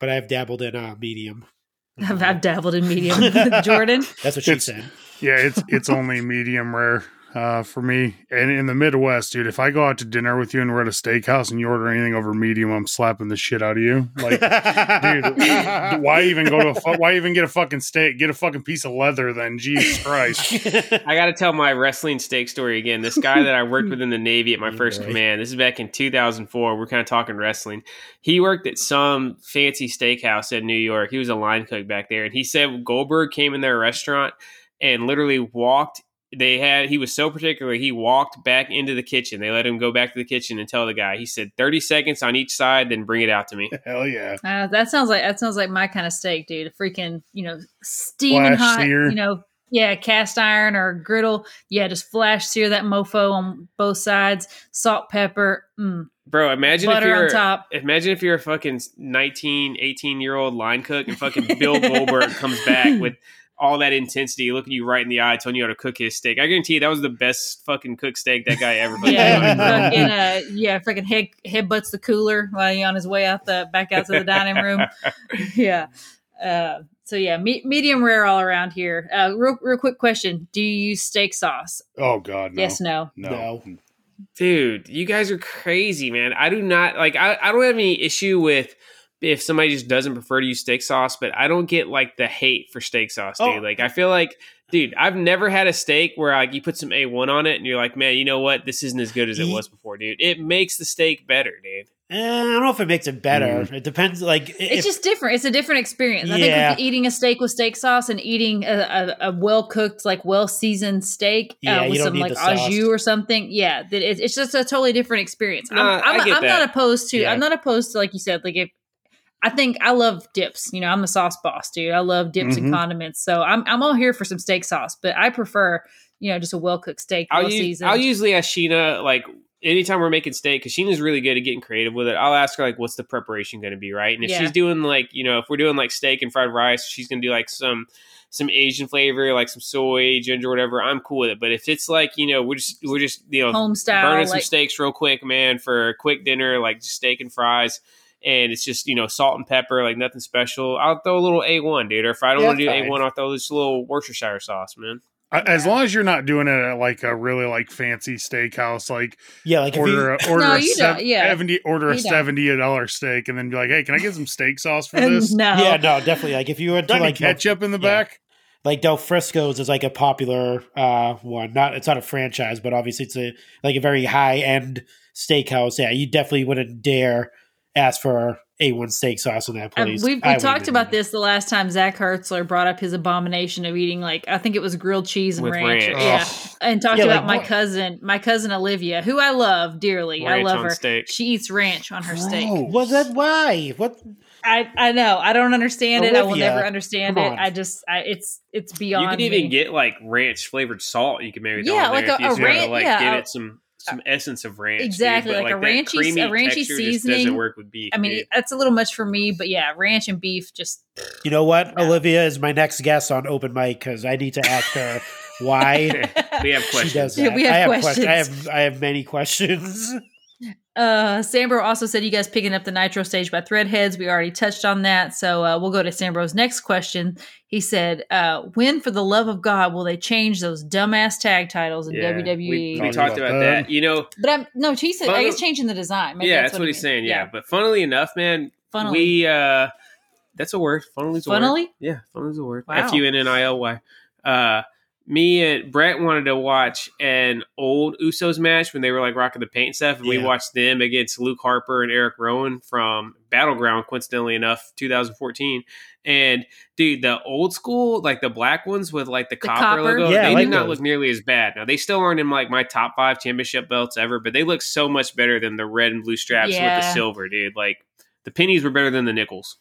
But I've dabbled in uh, medium. I've, I've dabbled in medium. Jordan, That's what she It's- said. Yeah, it's it's only medium rare uh, for me. And in the Midwest, dude, if I go out to dinner with you and we're at a steakhouse and you order anything over medium, I'm slapping the shit out of you. Like, dude, why even go to a fu- why even get a fucking steak? Get a fucking piece of leather then. Jesus Christ. I got to tell my wrestling steak story again. This guy that I worked with in the Navy at my first Okay. command, this is back in 2004. We're kind of talking wrestling. He worked at some fancy steakhouse in New York. He was a line cook back there. And he said Goldberg came in their restaurant and literally walked. They had, he was so particular, he walked back into the kitchen. They let him go back to the kitchen and tell the guy, he said, 30 seconds on each side, then bring it out to me. Hell yeah. uh, that sounds like that sounds like my kind of steak, dude. A freaking you know steaming Flash hot, sear. you know, yeah, cast iron or griddle. Yeah, just flash sear that mofo on both sides. Salt, pepper, mm, Bro, imagine if you're on top. Imagine if you're a fucking 19, 18 year old line cook and fucking Bill Goldberg comes back with all that intensity, looking you right in the eye, telling you how to cook his steak. I guarantee you that was the best fucking cooked steak that guy ever fucking Yeah, fucking uh, yeah, freaking head headbutts the cooler while he's on his way out the back out to the dining room. yeah. Uh, so yeah, me- medium rare all around here. Uh, real real quick question: Do you use steak sauce? Oh God, no. Yes, no. no. No. Dude, you guys are crazy, man. I do not like I, I don't have any issue with if somebody just doesn't prefer to use steak sauce, but I don't get like the hate for steak sauce, dude. Oh. Like I feel like dude, I've never had a steak where like you put some A1 on it and you're like, man, you know what? This isn't as good as it was before, dude. It makes the steak better, dude. Eh, I don't know if it makes it better. It depends. Like, It's just different. It's a different experience. I Yeah. think with eating a steak with steak sauce and eating a, a, a well cooked, like well seasoned steak Yeah, uh, you with some like the au jus or something, yeah, that it's, it's just a totally different experience. I'm, Nah, I I'm, get I'm that. not opposed to. Yeah. I'm not opposed to like you said. Like if I think I love dips. You know, I'm a sauce boss, dude. I love dips and Mhm. condiments. So I'm I'm all here for some steak sauce, but I prefer you know just a well cooked steak, I'll, use. I'll usually ask Sheena like anytime we're making steak because Sheena's really good at getting creative with it. I'll ask her like, what's the preparation going to be, right? And if Yeah. she's doing like you know if we're doing like steak and fried rice, she's going to do like some some Asian flavor, like some soy, ginger, whatever. I'm cool with it. But if it's like you know we're just we're just you know home style. burning some steaks real quick, man, for a quick dinner, like just steak and fries. And it's just you know salt and pepper, like nothing special. I'll throw a little A one, dude. Or if I don't Yeah, want to do fine. A one, I'll throw this little Worcestershire sauce, man. As long as you're not doing it at like a really like fancy steakhouse, like yeah, like if order you, a, order No, a sev- yeah. 70 order a You don't. seventy dollar steak, and then be like, "Hey, can I get some steak sauce for this? no, yeah, no, definitely. Like if you went to Got any like ketchup in the yeah. back?" like Del Frisco's is like a popular uh one. Not it's not a franchise, but obviously it's a like a very high end steakhouse. Yeah, you definitely wouldn't dare ask for a one steak sauce on that Um, place. we've we talked about this the last time Zach Hertzler brought up his abomination of eating like I think it was grilled cheese and With ranch. ranch. Yeah, and talked Yeah, about like my what? cousin, my cousin Olivia, who I love dearly. I love her. steak. She eats ranch on her steak. Gross. Well, that why? What? I I know. I don't understand it. I will never understand it. I just I, it's it's beyond. You beyond. could even me. get like ranch flavored salt. You could maybe Yeah, like there a- if a just like yeah, give a- it some Uh, some essence of ranch. Exactly, But, like a ranchy- creamy a ranchy texture just seasoning. doesn't work with beef. I mean, dude. that's a little much for me, but yeah, ranch and beef just You know what? Yeah. Olivia is my next guest on open mic because I need to ask her why we have she questions. does Yeah, we have I have questions. I have I have many questions. Uh, Sambro also said you guys picking up the Nitro stage by Threadheads. We already touched on that, so uh, we'll go to Sambro's next question. He said, uh, "When, for the love of God, will they change those dumbass tag titles in Yeah, WWE?" We, we Talked talked about about that. that. You know, but I'm no, he said I guess changing the design. Maybe yeah, that's, that's, what he he's meant. saying. Yeah. but funnily enough, man, Funnily. we uh, that's a word. Funnely's a word. funnily. Yeah, funnely's a word. Wow. F U N N I L Y. Uh, me and Brett wanted to watch an old Usos match when they were like rocking the paint and stuff, and we watched them against Luke Harper and Eric Rowan from Battleground, coincidentally enough, 2014. And dude, the old school, like the black ones with like the, The copper, copper? logo, Yeah, they like did not those. look nearly as bad. Now they still aren't in like my top five championship belts ever, but they look so much better than the red and blue straps with the silver, dude. Like the pennies were better than the nickels.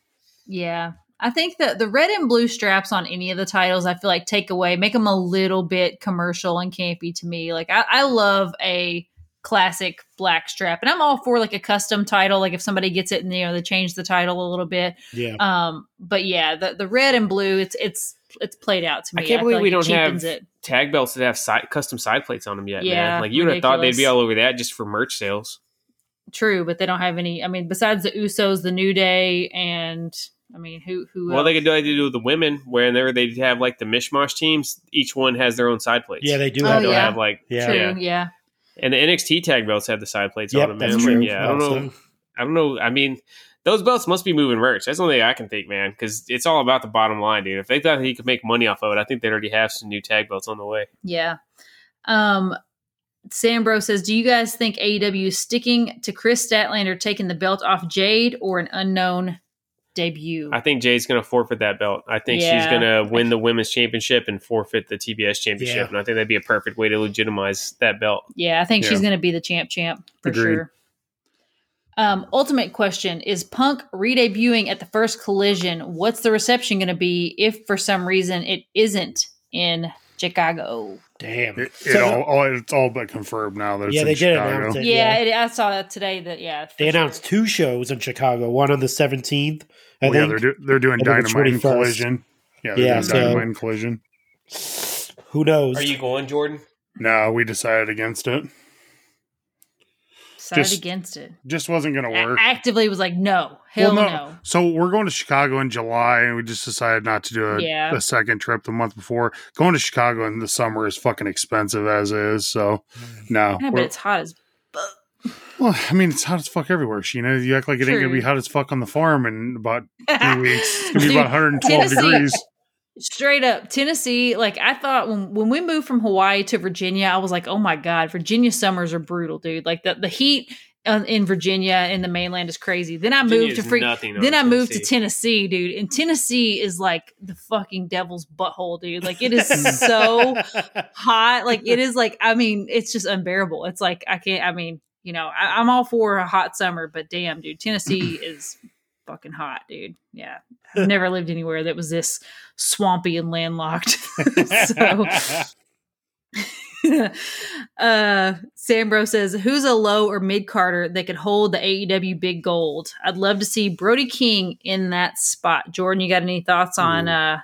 Yeah. I think that the red and blue straps on any of the titles, I feel like take away, make them a little bit commercial and campy to me. Like I, I love a classic black strap, and I'm all for like a custom title. Like if somebody gets it and you know they change the title a little bit. Yeah. Um, but yeah, the the red and blue, it's it's it's played out to me. I me. can't feel believe like we don't have it. tag belts that have side, custom side plates on them yet, Yeah, man. Like you would have thought they'd be all over that just for merch sales. True, but they don't have any. I mean, besides the Usos, the New Day, and I mean, who who? Well, else? they could do like they do with the women, whenever they have like the mishmash teams, each one has their own side plates. Yeah, they do Oh, have They'll yeah. have like Yeah. True, yeah. yeah. and the NXT tag belts have the side plates Yep, on them. that's man. true. Like, yeah, I don't know. I don't know. I mean, those belts must be moving merch. That's the only thing I can think, man, because it's all about the bottom line, dude. If they thought he could make money off of it, I think they'd already have some new tag belts on the way. Yeah. Um Sambro says, "Do you guys think AEW is sticking to Kris Statlander taking the belt off Jade or an unknown debut?" I think Jay's going to forfeit that belt. I think she's going to win the women's championship and forfeit the TBS championship. Yeah. And I think that'd be a perfect way to legitimize that belt. yeah, I think she's going to be the champ champ for Agreed. sure. Um, ultimate question is Punk re-debuting at the first collision. What's the reception going to be if for some reason it isn't in Chicago? Damn. It, it So- all, all it's all but confirmed now that it's Yeah, they did Chicago. announce it. Yeah, Yeah. It, I saw that today. That yeah, for They announced two shows in Chicago. One on the seventeenth. I Well, yeah, they're do, they're doing I think it's dynamite and collision. Yeah, they're Yeah, doing so- dynamite and collision. Who knows? Are you going, Jordan? No, we decided against it. Decided just- against it. Just wasn't going to A- work. actively was like, no, hell Well, no. So we're going to Chicago in July, and we just decided not to do a, Yeah. a second trip the month before. Going to Chicago in the summer is fucking expensive as is. So mm. no, Yeah, but it's hot as well, I mean, it's hot as fuck everywhere. Sheena, you know, you act like it ain't gonna be hot as fuck on the farm in about two weeks. It's gonna be about 112 Tennessee- degrees. Straight up Tennessee. Like I thought when when we moved from Hawaii to Virginia, I was like, oh my god, Virginia summers are brutal, dude. Like the the heat in Virginia in the mainland is crazy. Then I Virginia moved to is freak. nothing on Then I moved to Tennessee. Dude. And Tennessee is like the fucking devil's butthole, dude. Like it is so hot. Like it is like I mean, it's just unbearable. It's like I can't. I mean, you know, I, I'm all for a hot summer, but damn, dude, Tennessee is fucking hot, dude. Yeah, I've never lived anywhere that was this swampy and landlocked. so, uh, Sambro says, "Who's a low or mid carder that could hold the AEW big gold? I'd love to see Brody King in that spot. Jordan, you got any thoughts on Ooh. uh,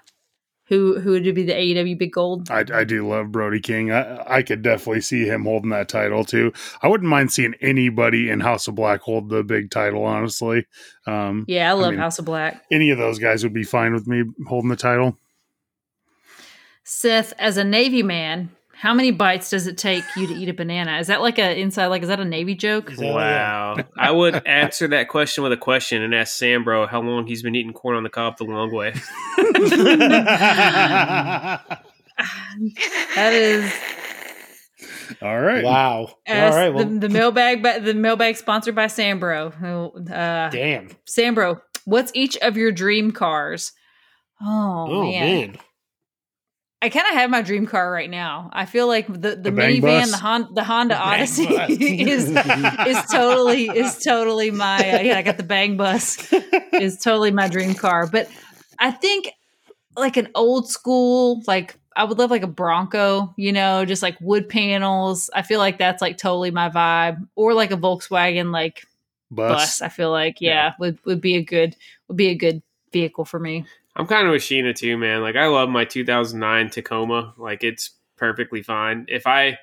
who who would be the AEW big gold? I, I do love Brody King. I, I could definitely see him holding that title too. I wouldn't mind seeing anybody in House of Black hold the big title. Honestly, um, Yeah, I love mean- House of Black. any of those guys would be fine with me holding the title. Seth, as a Navy man, how many bites does it take you to eat a banana? Is that like a inside? Like, is that a Navy joke? Wow. I would answer that question with a question and ask Sambro how long he's been eating corn on the cob the long way. That is All right. wow. as All right. Well, the, the mailbag. ba- The mailbag sponsored by Sambro. Who, Uh, damn. Sambro, what's each of your dream cars? Oh, Oh man. man. I kind of have my dream car right now. I feel like the, the, The minivan, bus? the Honda, the Honda The Odyssey is is totally is totally my uh, yeah. I got the bang bus is totally my dream car. But I think like an old school like I would love like a Bronco, you know, just like wood panels. I feel like that's like totally my vibe. Or like a Volkswagen like Bus. bus. I feel like yeah, would would be a good would be a good vehicle for me. I'm kind of with Sheena too, man. Like I love my 2009 Tacoma. Like it's perfectly fine. If I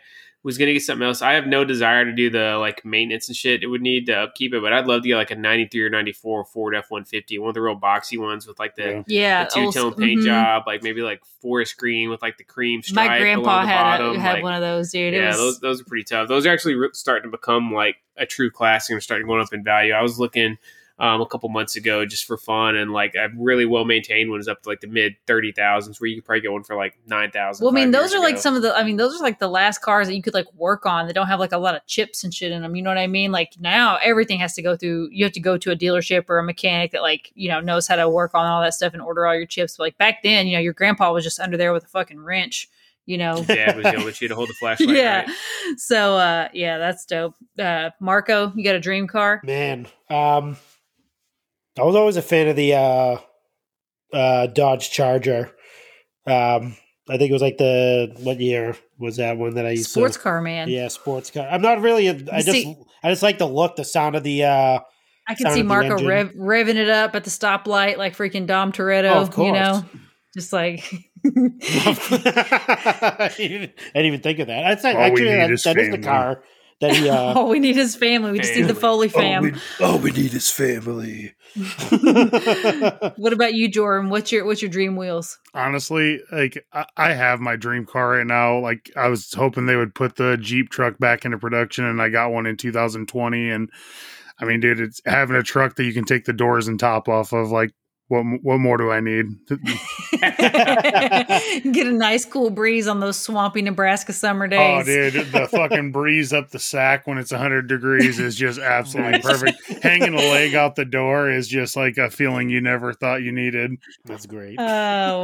was gonna get something else. I have no desire to do the like maintenance and shit it would need to upkeep it, but I'd love to get like a ninety three or ninety four Ford F150, one of the real boxy ones with like the Yeah. Yeah, two tone old- paint mhm. job, like maybe like forest green with like the cream stripe. My grandpa along the had bottom, a, had like- one of those, dude. It yeah, was, those those are pretty tough. Those are actually re- starting to become like a true classic and starting going up in value. I was looking um, a couple months ago just for fun, and like a really well maintained one is up to like the mid thirty thousands, where you could probably get one for like nine thousand. well, I mean, those are like some of the. I mean, those are like the last cars that you could like work on that don't have like a lot of chips and shit in them. You know what I mean? Like now, everything has to go through. You have to go to a dealership or a mechanic that like you know knows how to work on all that stuff and order all your chips. But like back then, you know, your grandpa was just under there with a fucking wrench. You know. Dad was yelling at you to hold the flashlight. yeah. right? So uh yeah, that's dope. Uh Marco, you got a dream car? Man, um, I was always a fan of the uh, uh, Dodge Charger. Um, I think it was like the what year was that one that I used to? Sports to? car man. Yeah, sports car. I'm not really. A, I just I just like the look, the sound of the. uh I can see Marco rev- revving it up at the stoplight like freaking Dom Toretto. Oh, of course. You know, just like I didn't even think of that. I'd say All actually need that, is that is the car that he. Uh, all we need his family. We just need the Foley fam. Oh, we need his family. what about you, Jordan? What's your what's your dream wheels? honestly, like I, I have my dream car right now. Like I was hoping they would put the Jeep truck back into production, and I got one in 2020. And I mean, dude, it's having a truck that you can take the doors and top off of. Like, what what more do I need? Get a nice cool breeze on those swampy Nebraska summer oh, days. Oh, dude, the fucking breeze up the sack when it's 100 degrees is just absolutely perfect. Hanging a leg out the door is just like a feeling you never thought you needed. That's great. Oh,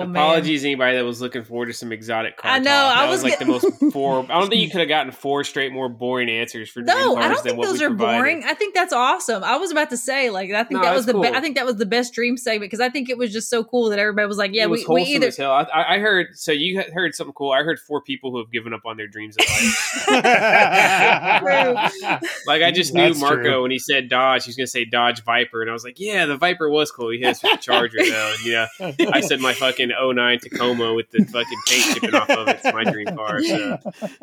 man. Apologies, anybody that was looking forward to some exotic car. I know, talk. I That was was like get- the most four. I don't think you could have gotten four straight more boring answers for dream No, cars I don't than think those are provided. boring. I think that's awesome. I was about to say, like, I think No, that was that's the. Be- I think that was the best dream segment because I think it was just so cool that everybody was like, "Yeah, it was we, we either." as hell. I, I I heard. So you heard something cool. I heard four people who have given up on their dreams in life. like I just knew That's Marco true. when he said Dodge, he was gonna say Dodge Viper, and I was like, yeah, the Viper was cool. He hit us the Charger though, and yeah, I said my fucking 09 Tacoma with the fucking paint chipping off of it. It's my dream car. So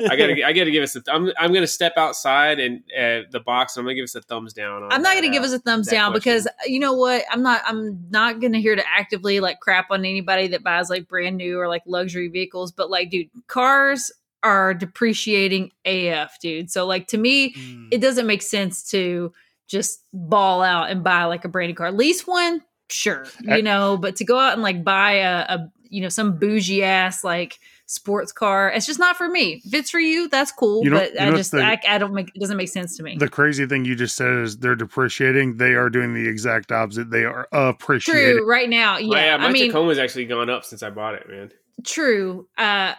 I gotta, I gotta give us. A, I'm, I'm gonna step outside and uh, the box. And I'm gonna give us a thumbs down. On I'm not that, going to give uh, us a thumbs down question. because you know what? I'm not. I'm not going to here to actively like crap on anybody that buys like brand new or like luxury vehicles. But like, dude, cars are depreciating AF, dude. So like to me, Mm. it doesn't make sense to just ball out and buy like a brand new car. Lease one, sure, you I- know, but to go out and like buy a, a you know some bougie ass like sports car, it's just not for me. If it's for you, that's cool. You know- but you I just the- I, I don't make it doesn't make sense to me. The crazy thing you just said is they're depreciating. They are doing the exact opposite. They are appreciating. True, right now, yeah. Yeah, my I mean, Tacoma's actually gone up since I bought it, man. true. Uh,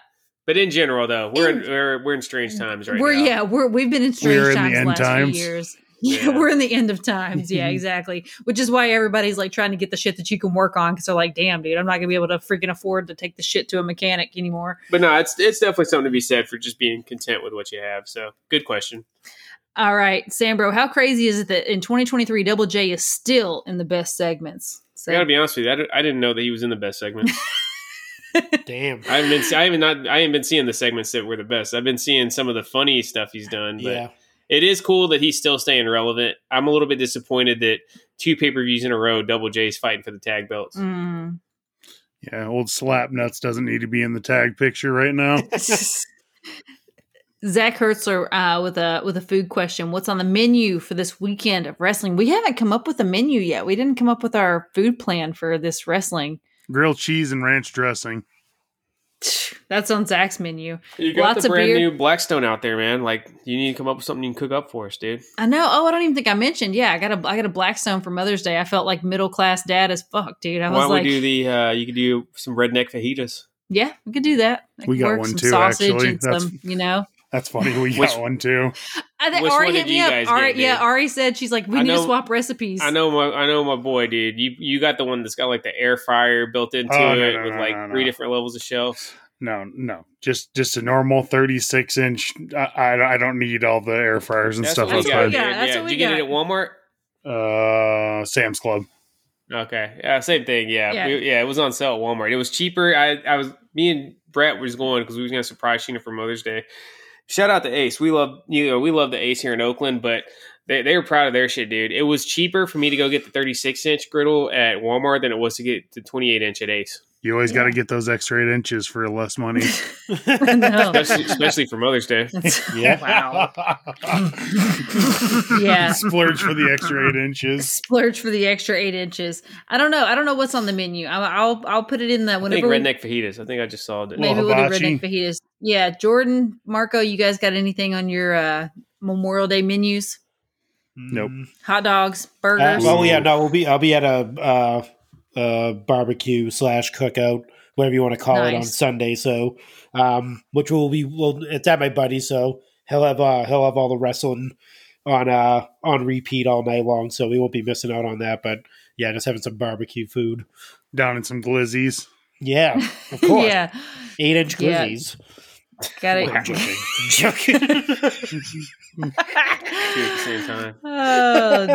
But in general, though, we're in, In- we're, we're in strange times right we're now. yeah, we're we've been in strange We're in the times last times. few years. Yeah. Yeah, we're in the end of times. Yeah, mm-hmm. exactly. Which is why everybody's like trying to get the shit that you can work on because they're like, damn, dude, I'm not gonna be able to freaking afford to take the shit to a mechanic anymore. But no, it's it's definitely something to be said for just being content with what you have. So good question. All right, Sambro, how crazy is it that in 2023 Double J is still in the best segments? So I gotta be honest with you, I, didn't- I didn't know that he was in the best segments. Damn. I haven't been I haven't not I haven't been seeing the segments that were the best. I've been seeing some of the funny stuff he's done, but Yeah. It is cool that he's still staying relevant. I'm a little bit disappointed that two pay per views in a row, Double J's fighting for the tag belts. Mm. Yeah, old slap nuts doesn't need to be in the tag picture right now. Zach Hertzler uh, with a with a food question. What's on the menu for this weekend of wrestling? We haven't come up with a menu yet. We didn't come up with our food plan for this wrestling. Grilled cheese and ranch dressing. That's on Zach's menu. You got Lots the of brand beer. new Blackstone out there, man. Like you need to come up with something you can cook up for us, dude. I know. Oh, I don't even think I mentioned. Yeah, I got a I got a Blackstone for Mother's Day. I felt like middle class dad as fuck, dude. I Why was don't like, we do the uh you could do some redneck fajitas. yeah, we could do that. I We got work one some too, sausage actually. and That's- some, you know. That's funny. We got one too. I think Which Ari one hit did me you up. guys Ari, get, yeah. Ari said she's like, we I need to swap recipes. I know my I know my boy, dude. You you got the one that's got like the air fryer built into Oh, no, it no, with no, like no, three no. different levels of shelves. No, no, just just a normal thirty six inch. I, I I don't need all the air fryers and That's stuff what we got, what we dude. got. That's yeah. what Did we you get it at Walmart? Uh, Sam's Club. Okay, yeah, same thing. Yeah, Yeah. yeah, yeah it was on sale at Walmart. It was cheaper. I I was me and Brett was going because we was gonna surprise Sheena for Mother's Day, Shout out to Ace. We love you know we love the Ace here in Oakland, but they they were proud of their shit, dude. It was cheaper for me to go get the 36 inch griddle at Walmart than it was to get the 28 inch at Ace, You always got to get those extra eight inches for less money. No. especially, especially for Mother's Day. Yeah. wow. Yeah. Splurge for the extra eight inches. Splurge for the extra eight inches. I don't know. I don't know what's on the menu. I'll I'll, I'll put it in the I think whenever we- redneck fajitas. I think I just saw it. maybe Well, we'll do redneck fajitas. Yeah, Jordan, Marco, you guys got anything on your uh, Memorial Day menus? Nope. Hot dogs, Uh, burgers. oh yeah, no, we'll be. I'll be at a uh, uh, barbecue slash cookout, whatever you want to call it, on Sunday. So, um, which will be well, it's at my buddy, so he'll have uh, he'll have all the wrestling on uh on repeat all night long. So we won't be missing out on that. But yeah, just having some barbecue food. Down in some glizzies. Yeah, of course. yeah, Eight inch Yeah. Glizzies. got I'm it. joking. I'm joking. Two at the same time. Oh,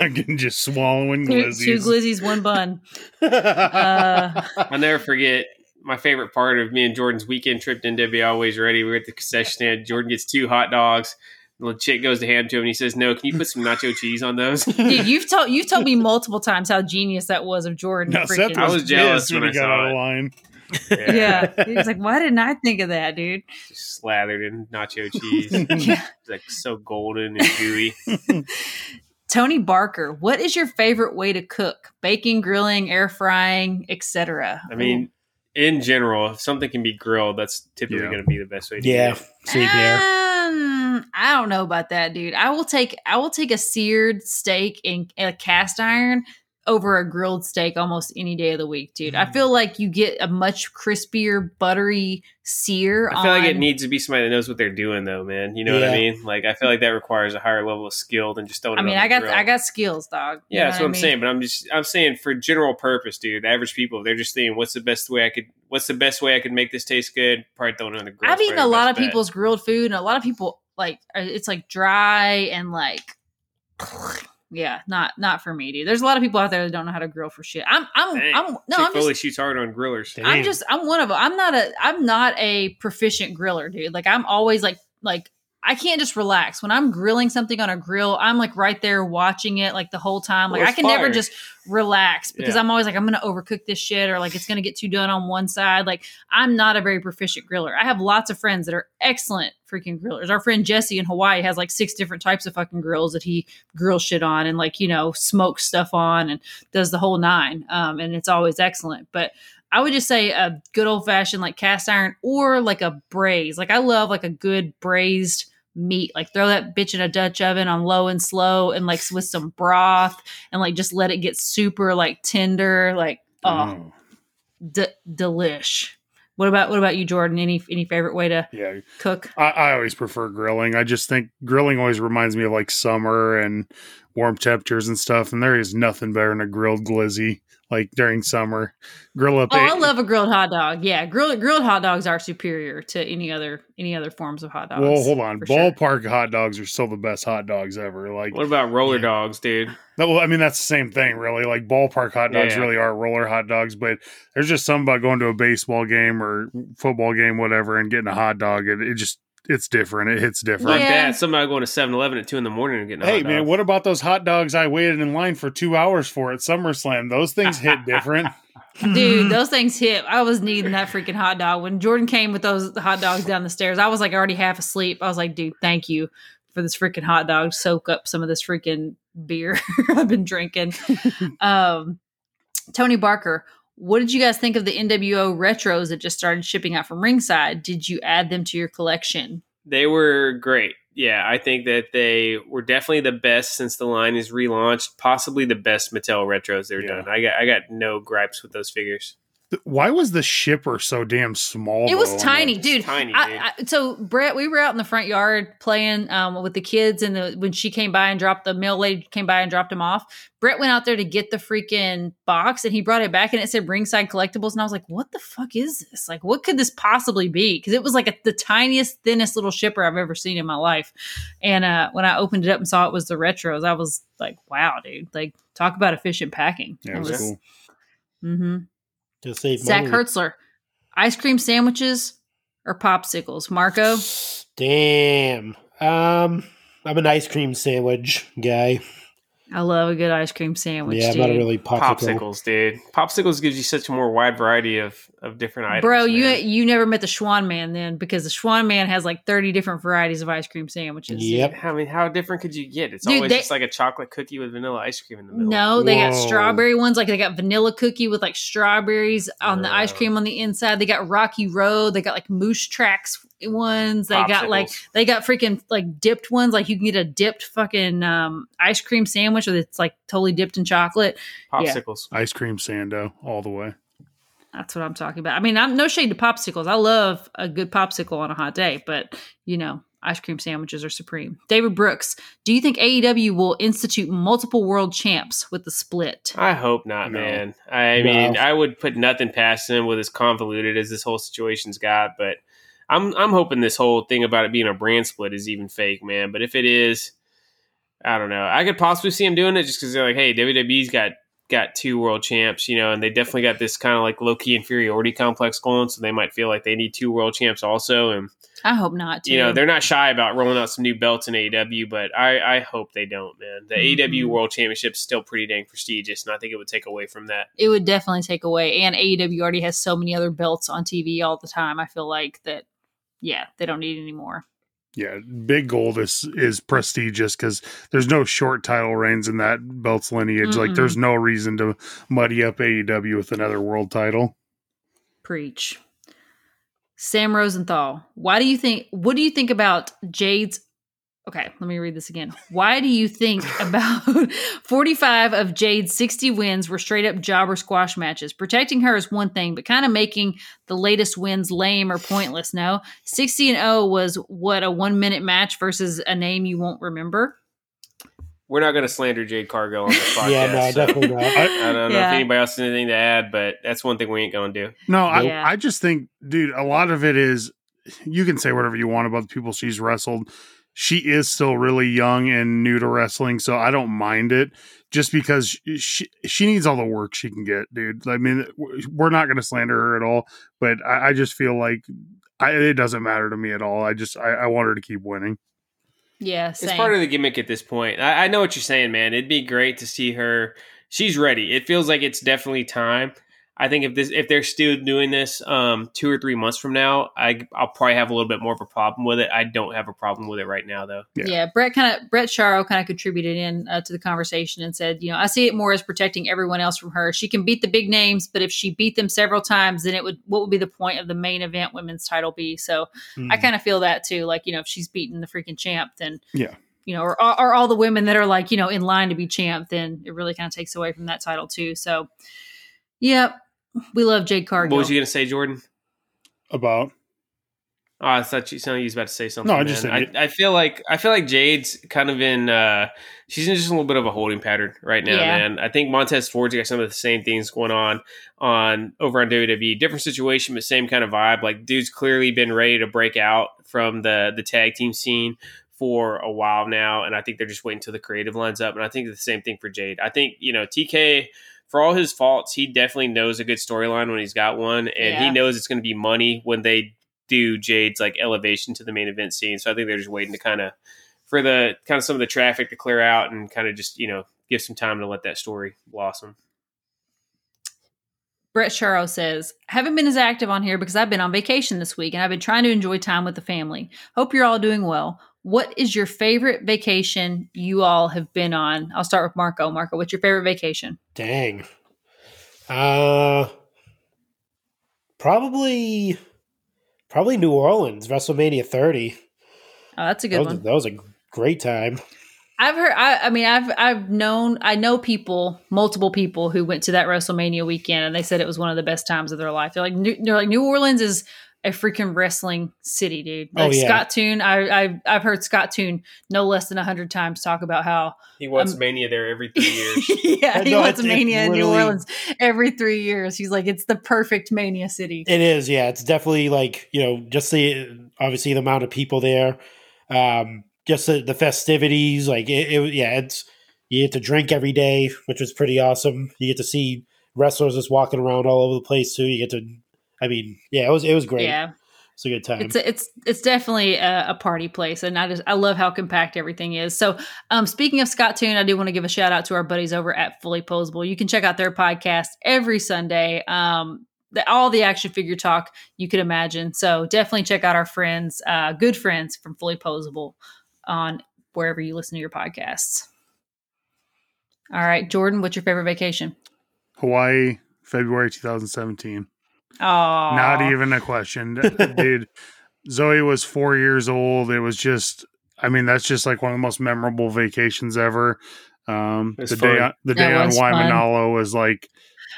Again, just swallowing two, glizzies. two glizzies, one bun. Uh, I'll never forget my favorite part of me and Jordan's weekend trip to NWA Always Ready. We're at the concession stand. Jordan gets two hot dogs. The little chick goes to hand to him and he says, No, can you put some nacho cheese on those? dude, you've told you've told me multiple times how genius that was of Jordan. No, freaking- Seth I was, was jealous when when he I got saw out of it. Line. yeah, He's like, "Why didn't I think of that, dude?" Just slathered in nacho cheese. Yeah. like so golden and gooey. Tony Barker, what is your favorite way to cook? Baking, grilling, air frying, etc. I mean, in general, if something can be grilled, that's typically Yeah. going to be the best way to do yeah, it. same here. Um, I don't know about that, dude. I will take I will take a seared steak in a cast iron over a grilled steak almost any day of the week, dude. Mm. I feel like you get a much crispier, buttery sear. I feel like it needs to be somebody that knows what they're doing, though, man. You know what I mean? Like, I feel like that requires a higher level of skill than just throwing. I it mean, on I got grill. I got skills, dog. You Yeah, know that's what I'm I mean? saying. But I'm just I'm saying for general purpose, dude. The average people, they're just thinking, what's the best way I could what's the best way I could make this taste good? Probably throwing it on the grill. I've eaten a lot of best bet. people's grilled food, and a lot of people like uh, it's like dry and like, yeah, not not for me, dude. There's a lot of people out there that don't know how to grill for shit. I'm I'm Dang. I'm no, I'm Chick Foley just shoots hard on grillers. Damn. I'm just I'm one of them. I'm not a I'm not a proficient griller, dude. Like I'm always like like I can't just relax when I'm grilling something on a grill. I'm like right there watching it like the whole time. Like Well, I can never just relax because Yeah. I'm always like I'm gonna overcook this shit or like it's gonna get too done on one side. Like I'm not a very proficient griller. I have lots of friends that are excellent freaking grillers. Our friend Jesse in Hawaii has like six different types of fucking grills that he grills shit on and like you know smokes stuff on and does the whole nine. Um, and it's always excellent. But I would just say a good old fashioned like cast iron or like a braise. Like I love like a good braised meat. Like throw that bitch in a Dutch oven on low and slow and like with some broth and like just let it get super like tender. Like oh, Oh, d- delish. What about what about you, Jordan? Any any favorite way to yeah. cook? I, I always prefer grilling. I just think grilling always reminds me of like summer and warm temperatures and stuff. And there is nothing better than a grilled glizzy, like during summer. Grill up. Oh, eight- I love a grilled hot dog. Yeah, grilled grilled hot dogs are superior to any other any other forms of hot dogs. Well, hold on. for sure. Ballpark hot dogs are still the best hot dogs ever. Like, What about roller Yeah. dogs, dude? that- well, I mean, that's the same thing, really. Like, ballpark hot dogs Yeah. really are roller hot dogs, but there's just something about going to a baseball game or football game, whatever, and getting a hot dog. It, it just, it's different. It hits different. Like Yeah. that. Somebody going to 7-Eleven at two in the morning and getting a Hey hot man, dog. what about those hot dogs I waited in line for two hours for at SummerSlam? Those things hit different. Dude, those things hit. I was needing that freaking hot dog. When Jordan came with those hot dogs down the stairs, I was like already half asleep. I was like, dude, thank you for this freaking hot dog. Soak up some of this freaking beer I've been drinking. um, Tony Barker, what did you guys think of the NWO retros that just started shipping out from Ringside? Did you add them to your collection? They were great. Yeah, I think that they were definitely the best since the line is relaunched. Possibly the best Mattel retros they've Yeah. done. I got I got no gripes with those figures. Why was the shipper so damn small? It was though, tiny, those? dude. tiny, I, I, so Brett, we were out in the front yard playing um, with the kids, and the, when she came by and dropped the mail lady came by and dropped him off. Brett went out there to get the freaking box, and he brought it back, and it said Ringside Collectibles, and I was like, "What the fuck is this? Like, what could this possibly be?" Because it was like a, the tiniest, thinnest little shipper I've ever seen in my life. And uh, when I opened it up and saw it was the retros, I was like, "Wow, dude! Like, talk about efficient packing." Yeah, it was cool. hmm Just save Zach money. Hertzler, ice cream sandwiches or popsicles? Marco. Damn. Um, I'm an ice cream sandwich guy. I love a good ice cream sandwich. yeah, I'm dude. not a really popsicle. Popsicles, dude. Popsicles gives you such a more wide variety of, of different items. Bro, you man. you never met the Schwan Man then because the Schwan Man has like 30 different varieties of ice cream sandwiches. Yep. I mean, how different could you get? It's Dude, always they- just like a chocolate cookie with vanilla ice cream in the middle. No, they got strawberry ones. Like they got vanilla cookie with like strawberries on the ice cream on the inside. They got Rocky Road. They got like Moose Tracks ones. They got like they got freaking like dipped ones. Like you can get a dipped fucking um, ice cream sandwich that's like totally dipped in chocolate. yeah. popsicles. Ice cream sando all the way. That's what I'm talking about. I mean, I'm no shade to popsicles. I love a good popsicle on a hot day, but you know, ice cream sandwiches are supreme. David Brooks, do you think AEW will institute multiple world champs with the split? I hope not, No. man. I No. mean, I would put nothing past him with as convoluted as this whole situation's got, but I'm I'm hoping this whole thing about it being a brand split is even fake, man. But if it is, I don't know. I could possibly see him doing it just because they're like, hey, WWE's got got two world champs, you know, and they definitely got this kind of like low key inferiority complex going, so they might feel like they need two world champs also, and I hope not. Too. you know they're not shy about rolling out some new belts in AEW, but I I hope they don't, man. The Mhm. AEW World Championship is still pretty dang prestigious, and I think it would take away from that. it would definitely take away. And AEW already has so many other belts on TV all the time. I feel like that. Yeah, they don't need any more. Yeah, Big Gold is is prestigious because there's no short title reigns in that belt's lineage. Like, Mm-mm. there's no reason to muddy up AEW with another world title. Preach. Sam Rosenthal, why do you think? What do you think about Jade's? Okay, let me read this again. Why do you think about 45 of Jade's 60 wins were straight up jobber squash matches? Protecting her is one thing, but kind of making the latest wins lame or pointless. No, 60 and 0 was what a one minute match versus a name you won't remember. We're not going to slander Jade Cargill on this podcast. yeah, no, so definitely not. I don't know Yeah. if anybody else has anything to add, but that's one thing we ain't going to do. No, I, Yeah. I just think, dude, a lot of it is you can say whatever you want about the people she's wrestled. She is still really young and new to wrestling, so I don't mind it just because she she needs all the work she can get, dude. I mean, we're not going to slander her at all, but I, I just feel like I, it doesn't matter to me at all. I just I, I want her to keep winning. Yeah, same. It's part of the gimmick at this point. I, I know what you're saying, man. It'd be great to see her. She's ready. It feels like it's definitely time. I think if this if they're still doing this um, two or three months from now, I, I'll probably have a little bit more of a problem with it. I don't have a problem with it right now, though. Yeah. Yeah, Brett kind of Brett Charo kind of contributed in uh, to the conversation and said, you know, I see it more as protecting everyone else from her. She can beat the big names, but if she beat them several times, then it would what would be the point of the main event women's title be? So Hmm. I kind of feel that too. Like you know, if she's beating the freaking champ, then Yeah. you know, or, or all the women that are like you know in line to be champ, then it really kind of takes away from that title too. So, yeah, we love Jade Cargill. What was you going to say, Jordan? About Oh, I thought you sounded you was about to say something. No, I just said I, I feel like I feel like Jade's kind of in. uh She's in just a little bit of a holding pattern right now, Yeah. man. I think Montez Ford's got some of the same things going on on over on WWE. Different situation, but same kind of vibe. Like, dude's clearly been ready to break out from the the tag team scene for a while now, and I think they're just waiting until the creative lines up. And I think the same thing for Jade. I think you know TK. For all his faults, he definitely knows a good storyline when he's got one, and Yeah. he knows it's going to be money when they do Jade's like elevation to the main event scene. So I think they're just waiting to kind of for the kind of some of the traffic to clear out and kind of just you know give some time to let that story blossom. Brett Charo says, haven't been as active on here because I've been on vacation this week and I've been trying to enjoy time with the family. Hope you're all doing well. What is your favorite vacation you all have been on? I'll start with Marco. Marco, what's your favorite vacation? Dang. Uh probably probably New Orleans, WrestleMania 30. Oh, that's a That good was, one. that was a great time. I've heard. I, I mean, I've I've known. I know people, multiple people who went to that WrestleMania weekend, and they said it was one of the best times of their life. They're like, New, they're like, New Orleans is a freaking wrestling city, dude. Oh, Like yeah. Scott Toon, I, I've I've heard Scott Toon no less than a hundred times talk about how He wants Um, Mania there every three years. yeah, he know, wants it's- mania it's in New Orleans every three years. He's like, it's the perfect mania city. It is, yeah. It's definitely like, you know, just the obviously the amount of people there. Um just the, the festivities, like it, it yeah, it's you get to drink every day, which was pretty awesome. You get to see wrestlers just walking around all over the place too. You get to I mean, yeah, it was it was great. yeah, It's a good time. It's a, it's it's definitely a, a party place, and I just I love how compact everything is. So, um, speaking of Scott Toon, I do want to give a shout out to our buddies over at Fully Posable. You can check out their podcast every Sunday. Um, the, all the action figure talk you could imagine. So definitely check out our friends, uh, good friends from Fully Posable, on wherever you listen to your podcasts. All right, Jordan, what's your favorite vacation? Hawaii, February 2017. Oh, Not even a question, dude. Zoe was four years old. It was just, I mean, that's just like one of the most memorable vacations ever. Um, the fun. day on, the That day on was fun. Waimanalo was like,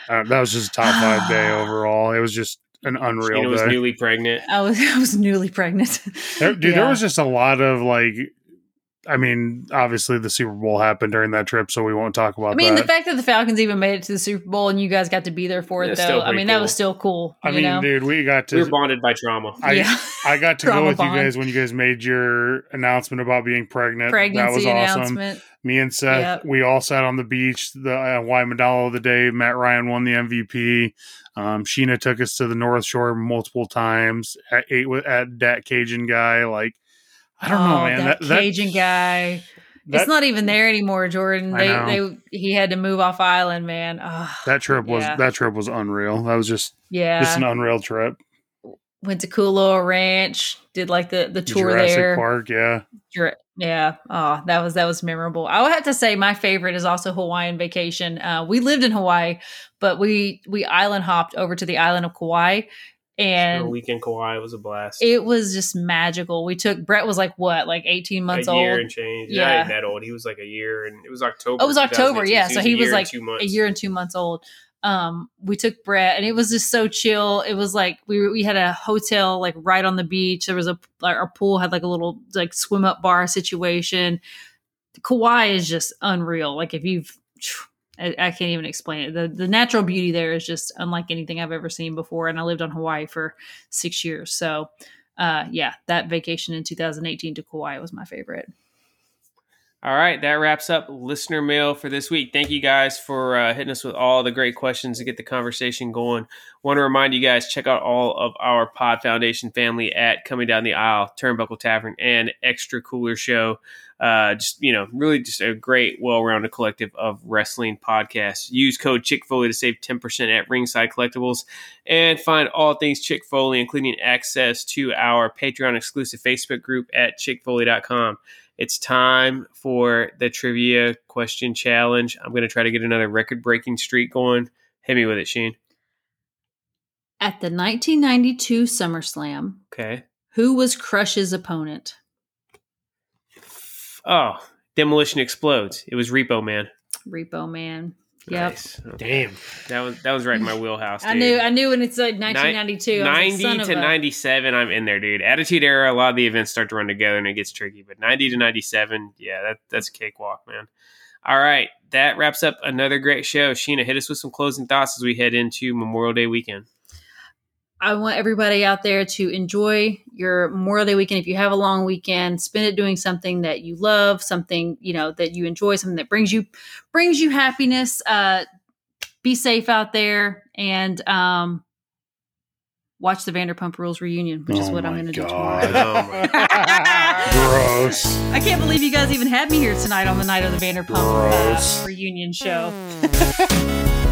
uh, that was just a top five day overall. It was just an unreal Sheena was day. newly pregnant. I was I was newly pregnant. There, dude, there was just a lot of like, I mean, obviously the Super Bowl happened during that trip, so we won't talk about that. I mean, that. the fact that the Falcons even made it to the Super Bowl and you guys got to be there for it, That's though. I pretty mean, that was still cool. I you mean, know? dude, we got to. We to. were bonded by trauma. I, yeah, I got to go with bond. you guys when you guys made your announcement about being pregnant. pregnancy that was awesome. announcement. Me and Seth, Yep. we all sat on the beach. The uh, of the day Matt Ryan won the MVP. Um, Sheena took us to the North Shore multiple times. At, ate with at that Cajun guy. Like, I don't know, Oh, man. That, That, that, Cajun guy. that, it's not even there anymore, Jordan. They, know. they he had to move off island, man. Oh, that trip was Yeah. that trip was unreal. That was just yeah. just an unreal trip. Went to Kualoa Ranch. Did like the the tour Jurassic there. Park, yeah. Jura- Yeah. Oh, that was that was memorable. I would have to say my favorite is also Hawaiian vacation. Uh, we lived in Hawaii, but we we island hopped over to the island of Kauai, And weekend Kauai was a blast. it was just magical. We took Brett was like what, like eighteen months a year old, and change. Yeah. That old. He was like a year, and it was October. Oh, it was October, yeah. So he was like a year and two months old. Um, we took Brett, and it was just so chill. It was like we we had a hotel like right on the beach. There was a like our pool had like a little like swim up bar situation. Kauai is just unreal. Like if you've, I, I can't even explain it. The the natural beauty there is just unlike anything I've ever seen before. And I lived on Hawaii for six years, so. Uh, yeah, that vacation in 2018 to Kauai was my favorite. All right, that wraps up listener mail for this week. Thank you guys for uh, hitting us with all the great questions to get the conversation going. Want to remind you guys check out all of our Pod Foundation family at Coming Down the Aisle, Turnbuckle Tavern, and Extra Cooler Show. Uh, just you know, really just a great, well-rounded collective of wrestling podcasts. Use code Chick Foley to save ten percent at Ringside Collectibles, and find all things Chick Foley, including access to our Patreon exclusive Facebook group at chickfoley.com. It's time for the trivia question challenge. I'm going to try to get another record breaking streak going. Hit me with it, Sheen. At the 1992 SummerSlam, Okay. who was Crush's opponent? Oh, Demolition Explodes. It was Repo Man. Repo Man. Yep. Nice. Okay. Damn. That was that was right in my wheelhouse. I knew I knew when it's like 1992. I was like, son to a- 97 i'm in there dude attitude era a lot of the events start to run together and it gets tricky but 90 to 97 yeah that, that's a cakewalk man all right that wraps up another great show sheena hit us with some closing thoughts as we head into memorial day weekend I want everybody out there to enjoy your Memorial Day weekend. If you have a long weekend, spend it doing something that you love, something you know that you enjoy, something that brings you brings you happiness. Uh, be safe out there and um, watch the Vanderpump Rules reunion, which is Oh what I'm going to do tomorrow. Oh Gross. I can't believe you guys even had me here tonight on the night of the Vanderpump uh, reunion show.